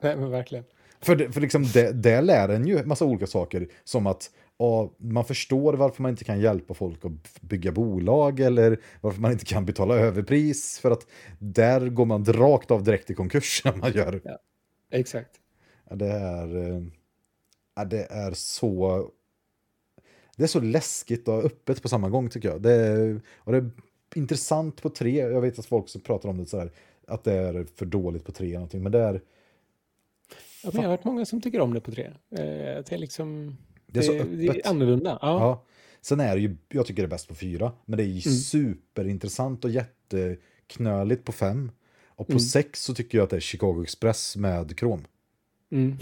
Nej men verkligen. För, det, för liksom det, det lär en ju massa olika saker, som att ja, man förstår varför man inte kan hjälpa folk att bygga bolag eller varför man inte kan betala överpris, för att där går man rakt av direkt i konkurs när man gör. Ja, exakt. Det är, eh, det är så det är så läskigt och öppet på samma gång tycker jag. Det är, och det intressant på tre. Jag vet att folk pratar om det så här, att det är för dåligt på tre någonting, men det är... Ja, men jag har hört många som tycker om det på tre. Eh, det är liksom... Det är, så öppet. Det är annorlunda. Ja. ja. Sen är det ju, jag tycker det är bäst på fyra, men det är ju mm. superintressant och jätteknöligt på fem. Och på mm. sex så tycker jag att det är Chicago Express med krom. Mm.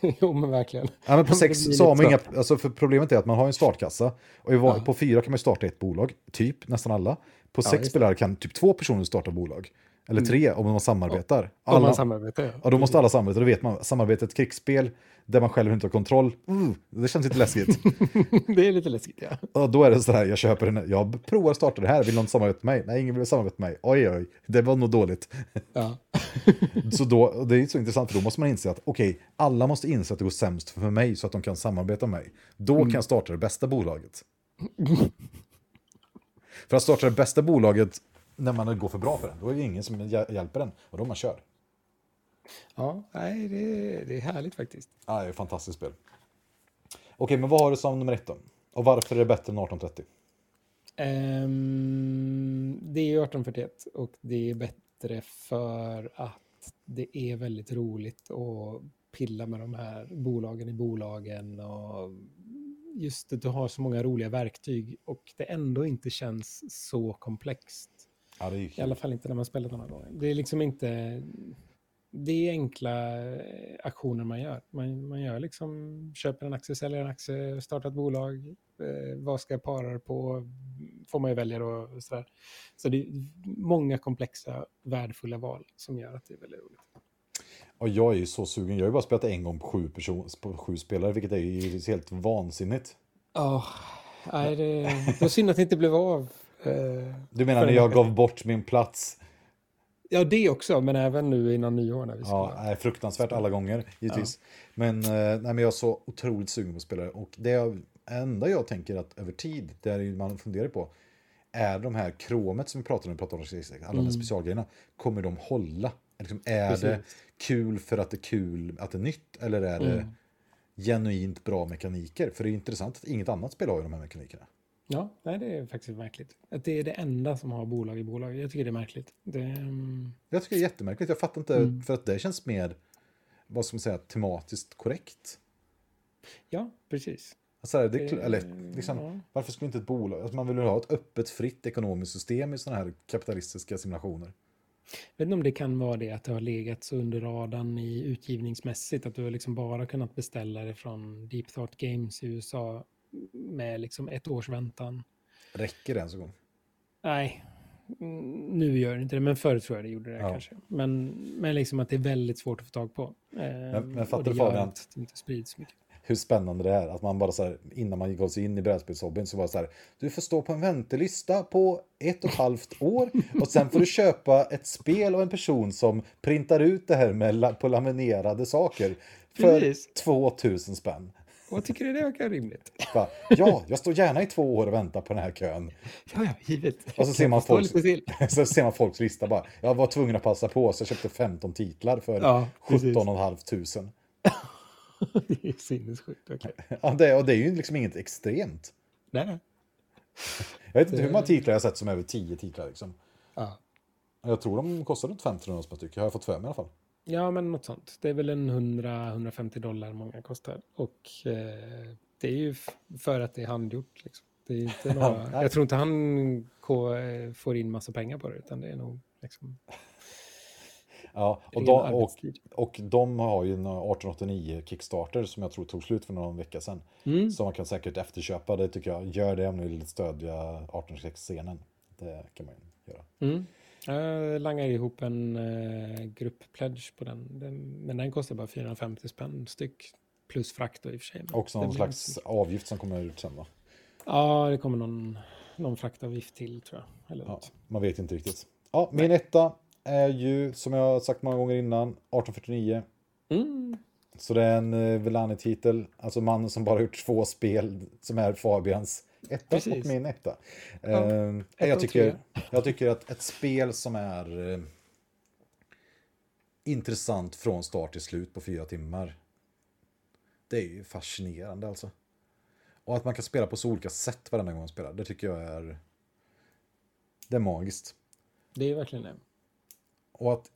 jo men verkligen. Ja, men på sex så har man inga, alltså för problemet är att man har en startkassa. Och ja. på fyra kan man starta ett bolag, typ nästan alla. På ja, sex spelare kan typ två personer starta bolag. Eller mm. tre om man samarbetar. Alla, om man samarbetar, ja. ja. Då måste alla samarbeta, då vet man. Samarbetet krigsspel, där man själv inte har kontroll. Uh, det känns lite läskigt. det är lite läskigt, ja. Och då är det så här, jag köper en, jag provar att starta det här, vill någon samarbeta med mig? Nej, ingen vill samarbeta med mig. Oj, oj, det var nog dåligt. Ja. så då, det är så intressant, för då måste man inse att okej, okay, alla måste inse att det går sämst för mig så att de kan samarbeta med mig. Då mm. kan jag starta det bästa bolaget. För att starta det bästa bolaget när man går för bra för den, då är det ingen som hjälper den och då man kör. Ja, nej, det, är, det är härligt faktiskt. Ja, det är ett fantastiskt spel. Okej, men vad har du som nummer ett då? Och varför är det bättre än 1830? Um, ehm, det är 1841 och det är bättre för att det är väldigt roligt att pilla med de här bolagen i bolagen och just att du har så många roliga verktyg och det ändå inte känns så komplext. Ja, I alla fall inte när man spelar några gånger. Det är liksom inte... Det är enkla eh, aktioner man gör. Man, man gör liksom, köper en aktie, säljer en aktie, startar ett bolag. Eh, vad ska jag para på? Får man ju välja då. Och sådär. Så det är många komplexa, värdefulla val som gör att det är väldigt roligt. Och jag är ju så sugen. Jag har ju bara spelat en gång på sju, person, på sju spelare, vilket är ju helt vansinnigt. Ja, oh, det, det var synd att det inte blev av. Eh, du menar när jag gav bort min plats? Ja, det också, men även nu innan nyår. När vi. Ja, är fruktansvärt alla gånger, givetvis. Ja. Men, eh, nej, men jag är så otroligt sugen på spelare. Och det enda jag tänker att över tid, det är man funderar på, är de här kromet som vi pratade om, pratade om alla mm. de specialgrejerna, kommer de hålla? Liksom, är Precis. det kul för att det är kul att det är nytt eller är det mm. genuint bra mekaniker? För det är intressant att inget annat spel har ju de här mekanikerna. Ja, nej, det är faktiskt märkligt. Att det är det enda som har bolag i bolag. Jag tycker det är märkligt. Det, um... Jag tycker det är jättemärkligt. Jag fattar inte, mm. för att det känns mer, vad ska man säga, tematiskt korrekt. Ja, precis. Alltså, det, kl- Eh, eller, liksom, ja. Varför skulle inte ett bolag... Alltså, man vill ju ha ett öppet, fritt ekonomiskt system i sådana här kapitalistiska simulationer. vet inte om det kan vara det att det har legat så under radarn i utgivningsmässigt. Att du har liksom bara kunnat beställa det från Deep Thought Games i USA med liksom ett års väntan. Räcker det ens en gång? Nej, mm, nu gör det inte det, men förr tror jag det gjorde det Ja. kanske. Men, men liksom att det är väldigt svårt att få tag på. Eh, men och fattar du, Fabian? att det inte sprids mycket. hur spännande det är. Att man bara så här, innan man gav sig in i brädspelshobbyn så var det så här, du får stå på en väntelista på ett och ett halvt år och sen får du köpa ett spel av en person som printar ut det här med på laminerade saker för Precis. 2000 spänn. Och tycker du det verkar rimligt? Bara, ja, jag står gärna i två år och väntar på den här kön. Ja, ja, givet. Och så ser man folks, så ser man folks lista bara. Jag var tvungen att passa på så jag köpte 15 titlar för Ja, precis. 17 500. det är sinnessjukt. Okay. Ja, det, och det är ju liksom inget extremt. Nej, nej. Jag vet inte hur många titlar jag har sett som är över 10 titlar. Liksom. Ja. Jag tror de kostar runt 1500 spänn styck. Har jag fått för mig i alla fall. Ja, men något sånt. Det är väl en 100-150 dollar många kostar. Och eh, det är ju för att det är handgjort. Liksom. Det är inte några, jag tror inte han eh, får in massa pengar på det, utan det är nog liksom Ja, och, de, och, och de har ju en 1889 Kickstarter som jag tror tog slut för någon vecka sedan. Mm. Så man kan säkert efterköpa det tycker jag. Gör det om ni vill stödja 1806-scenen. Det kan man ju göra. Mm. Jag langar ihop en eh, grupppledge på den. den. Men den kostar bara 450 spänn styck. Plus frakt då i och för sig. Också någon slags inte- avgift som kommer ut sen va? Ja, det kommer någon, någon fraktavgift till tror jag. Eller Ja, något. man vet inte riktigt. Ja, min etta är ju, som jag har sagt många gånger innan, 1849. Mm. Så det är en eh, Velani-titel, alltså mannen som bara gjort två spel som är Fabians etta Precis. och min etta. Ja, ett jag, och tycker, jag tycker att ett spel som är eh, intressant från start till slut på fyra timmar, det är ju fascinerande alltså. Och att man kan spela på så olika sätt varenda gång man spelar, det tycker jag är, det är magiskt. Det är verkligen det. Och att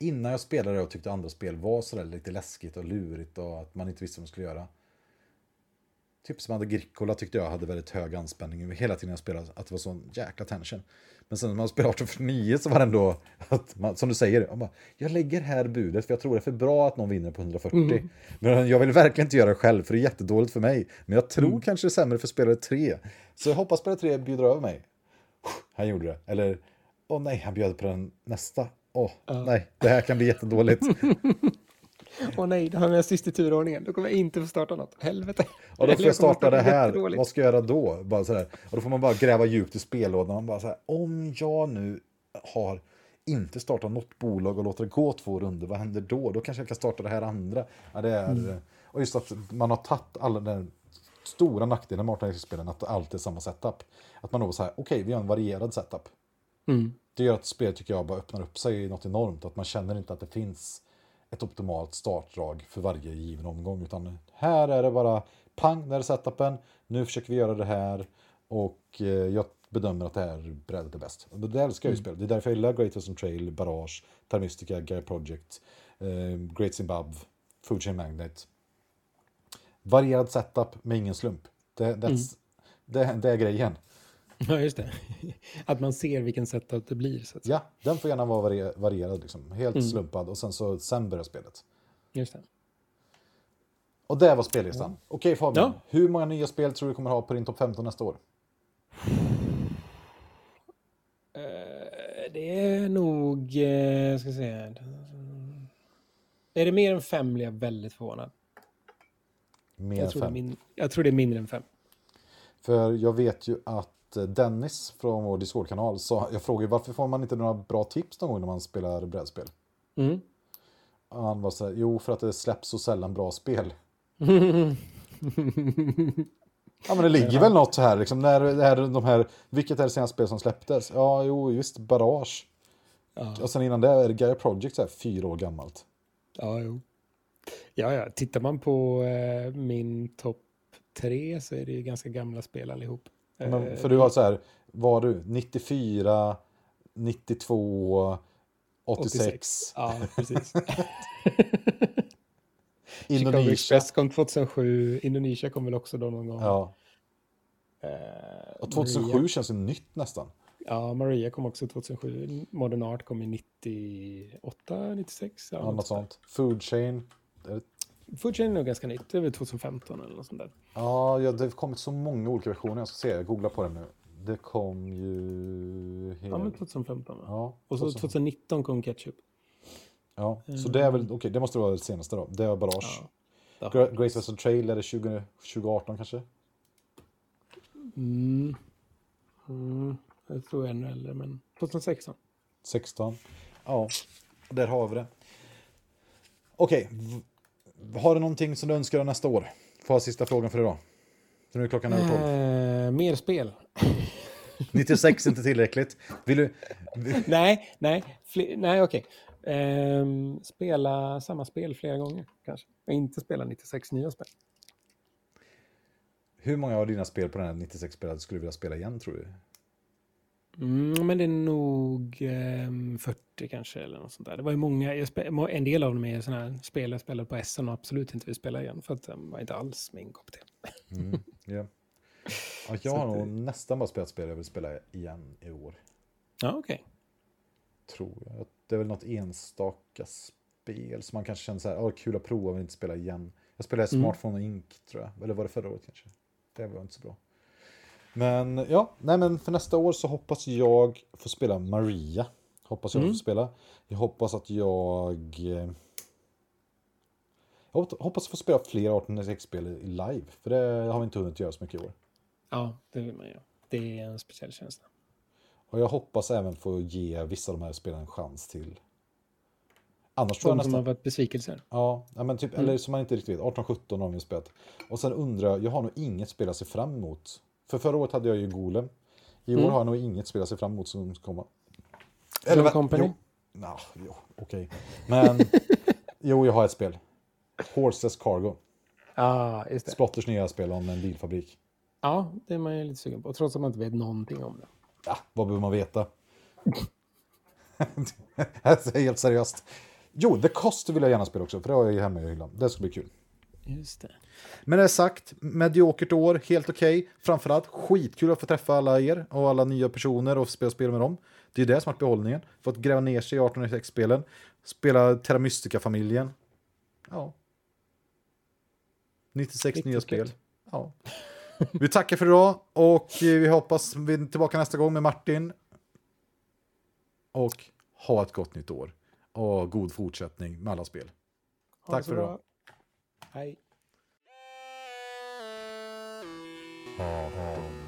innan jag spelade och tyckte andra spel var sådär lite läskigt och lurigt och att man inte visste vad man skulle göra. Typ som Agricola tyckte jag hade väldigt hög anspänning hela tiden jag spelade, att det var sån jäkla tension. Men sen när man spelade 1849 så var det ändå, att man, som du säger, jag, bara, jag lägger här budet för jag tror det är för bra att någon vinner på 140. Men jag vill verkligen inte göra det själv för det är jättedåligt för mig. Men jag tror kanske det är sämre för spelare 3. Så jag hoppas spelare 3 bjuder över mig. Han gjorde det. Eller, åh nej, han bjöd på den nästa. Åh, nej, det här kan bli jättedåligt. Åh nej, det har med sist i turordningen. Då kommer jag inte få starta något. Helvete. Och då får jag starta det här. Vad ska jag göra då? Bara så här. Och då får man bara gräva djupt i spellådan. Man bara så här, om jag nu har inte startat något bolag och låter det gå två runder, vad händer då? Då kanske jag kan starta det här andra. Ja, det är, Mm. Och just att man har tagit alla den stora nackdelen med 18 att det alltid är samma setup. Att man då säger, okej, vi har en varierad setup. Mm. Det gör att spelet tycker jag bara öppnar upp sig i något enormt. Att man känner inte att det finns ett optimalt startdrag för varje given omgång. Utan här är det bara pang, där är setupen. Nu försöker vi göra det här. Och eh, jag bedömer att det här brädet är bäst. Det älskar jag ju spel. Det är därför jag gillar Great Western Trail, Barrage, Termistica, Gaia Project, eh, Great Zimbabwe, Food Chain Magnet. Varierad setup med ingen slump. Det, that's, det, det är grejen. Ja, just det. Att man ser vilken setup det blir. Så. Ja, den får gärna vara varie- varierad. Liksom. Helt slumpad och sen så sen börjar spelet. Just det. Och det var spellistan. Okej Fabian, Ja. hur många nya spel tror du kommer ha på din topp 15 nästa år? Eh, Det är nog, eh, ska se. Är det mer än fem blir jag väldigt förvånad. Mer Jag än fem. min, jag tror det är mindre än fem. För jag vet ju att Dennis från vår Discord-kanal sa, jag frågade varför får man inte några bra tips någon gång när man spelar brädspel? Mm. Han var så här, jo för att det släpps så sällan bra spel. Ja men det ligger väl något här liksom, när det är de här, vilket är det senaste spel som släpptes? Ja, jo just Barrage. ja, Och sen innan det är Gaia Project så här, fyra år gammalt. ja, jo. Ja, ja. Tittar man på eh, min topp tre så är det ju ganska gamla spel allihop. Men, Eh, för du har så här, var du 94, 92, 86. Ja, precis. Chicago Indonesia. Express kom 2007. Indonesia kom väl också då någon gång. Ja. Eh, Och 2007 Maria, känns ju nytt nästan. ja, Maria kom också 2007. Modern Art kom i 98, 96. Ja, Ja, något sånt. Food Chain. Food Chain är nog ganska nytt. Det är väl 2015 eller något sånt där. Ja, ja, det har kommit så många olika versioner. Jag ska se, jag googlar på det nu. Det kom ju... Hel... Ja, men 2015 va? Ja, Och så 2000. 2019 kom Ketchup. ja, så det är väl, okej, det måste vara det senaste då. Det är Barrage. Ja. Gra- Grace Vessel Trail är det 20, 2018 kanske? Mm. Mm. Jag tror ännu äldre, men 2016. 16. Ja, där har vi det. Okej, v- har du någonting som du önskar dig nästa år? Får jag sista frågan för idag? Så nu är klockan över 12. Eh, mer spel. 96 är inte tillräckligt. Vill du... nej, nej, nej okej. Ehm, spela samma spel flera gånger kanske. Och inte spela 96 nya spel. Hur många av dina spel på den här 96-spelet skulle du vilja spela igen tror du? Mm, men det är nog ehm, 40 kanske eller något sånt där. Det var ju många, en del av dem är sådana här spel jag spelade på SN och absolut inte vill spela igen för att de var inte alls min kopp te. Mm, ja. Ja, jag har nog det- nästan bara spelat spel jag vill spela igen i år. Ja, okej. Tror jag. Det är väl något enstaka spel som man kanske känner så här, oh, kul att prova men inte spela igen. Jag spelade Mm. Smartphone Inc tror jag. Eller var det förra året kanske? Det var inte så bra. Men ja, nej men för nästa år så hoppas jag få spela Maria. Hoppas jag Mm. får spela. Jag hoppas att jag... eh, Jag hop- hoppas få spela fler 1896-spel i live. För det har vi inte hunnit göra så mycket i år. Ja, det vill man göra. Det är en speciell känsla. Och jag hoppas även få ge vissa av de här spelen en chans till. Annars tror jag De som nästan... har varit besvikelser. Ja, ja, men typ, Mm. eller som man inte riktigt vet. 18-17 har vi spelat. Och sen undrar jag, jag har nog inget spel att se fram emot. För förra året hade jag ju Golem. I år Mm. har jag nog inget spel att se fram emot som ska komma. Eller va- Company? Jo, Nå, jo okej. Men, jo, jag har ett spel. Horseless Cargo. Ja, just det. Splotters nya spel om en bilfabrik. Ja, det är man ju lite sugen på. Trots att man inte vet någonting om det. Ja, vad behöver man veta? Jag säger helt seriöst. Jo, The Cost vill jag gärna spela också, för det har jag ju hemma i hyllan. Det ska bli kul. Just det. Men det sagt, mediokert år, helt okej. Framförallt skitkul att få träffa alla er och alla nya personer och spela spel med dem. Det är det som varit behållningen. Fått gräva ner sig i 1806-spelen. Spela Terra Mystica-familjen. Ja. 96 Riktigt nya spel. Ja. Vi tackar för idag och vi hoppas vi är tillbaka nästa gång med Martin. Och ha ett gott nytt år. Och god fortsättning med alla spel. Ha Tack det så för bra. idag. Hej. Ha, ha, ha.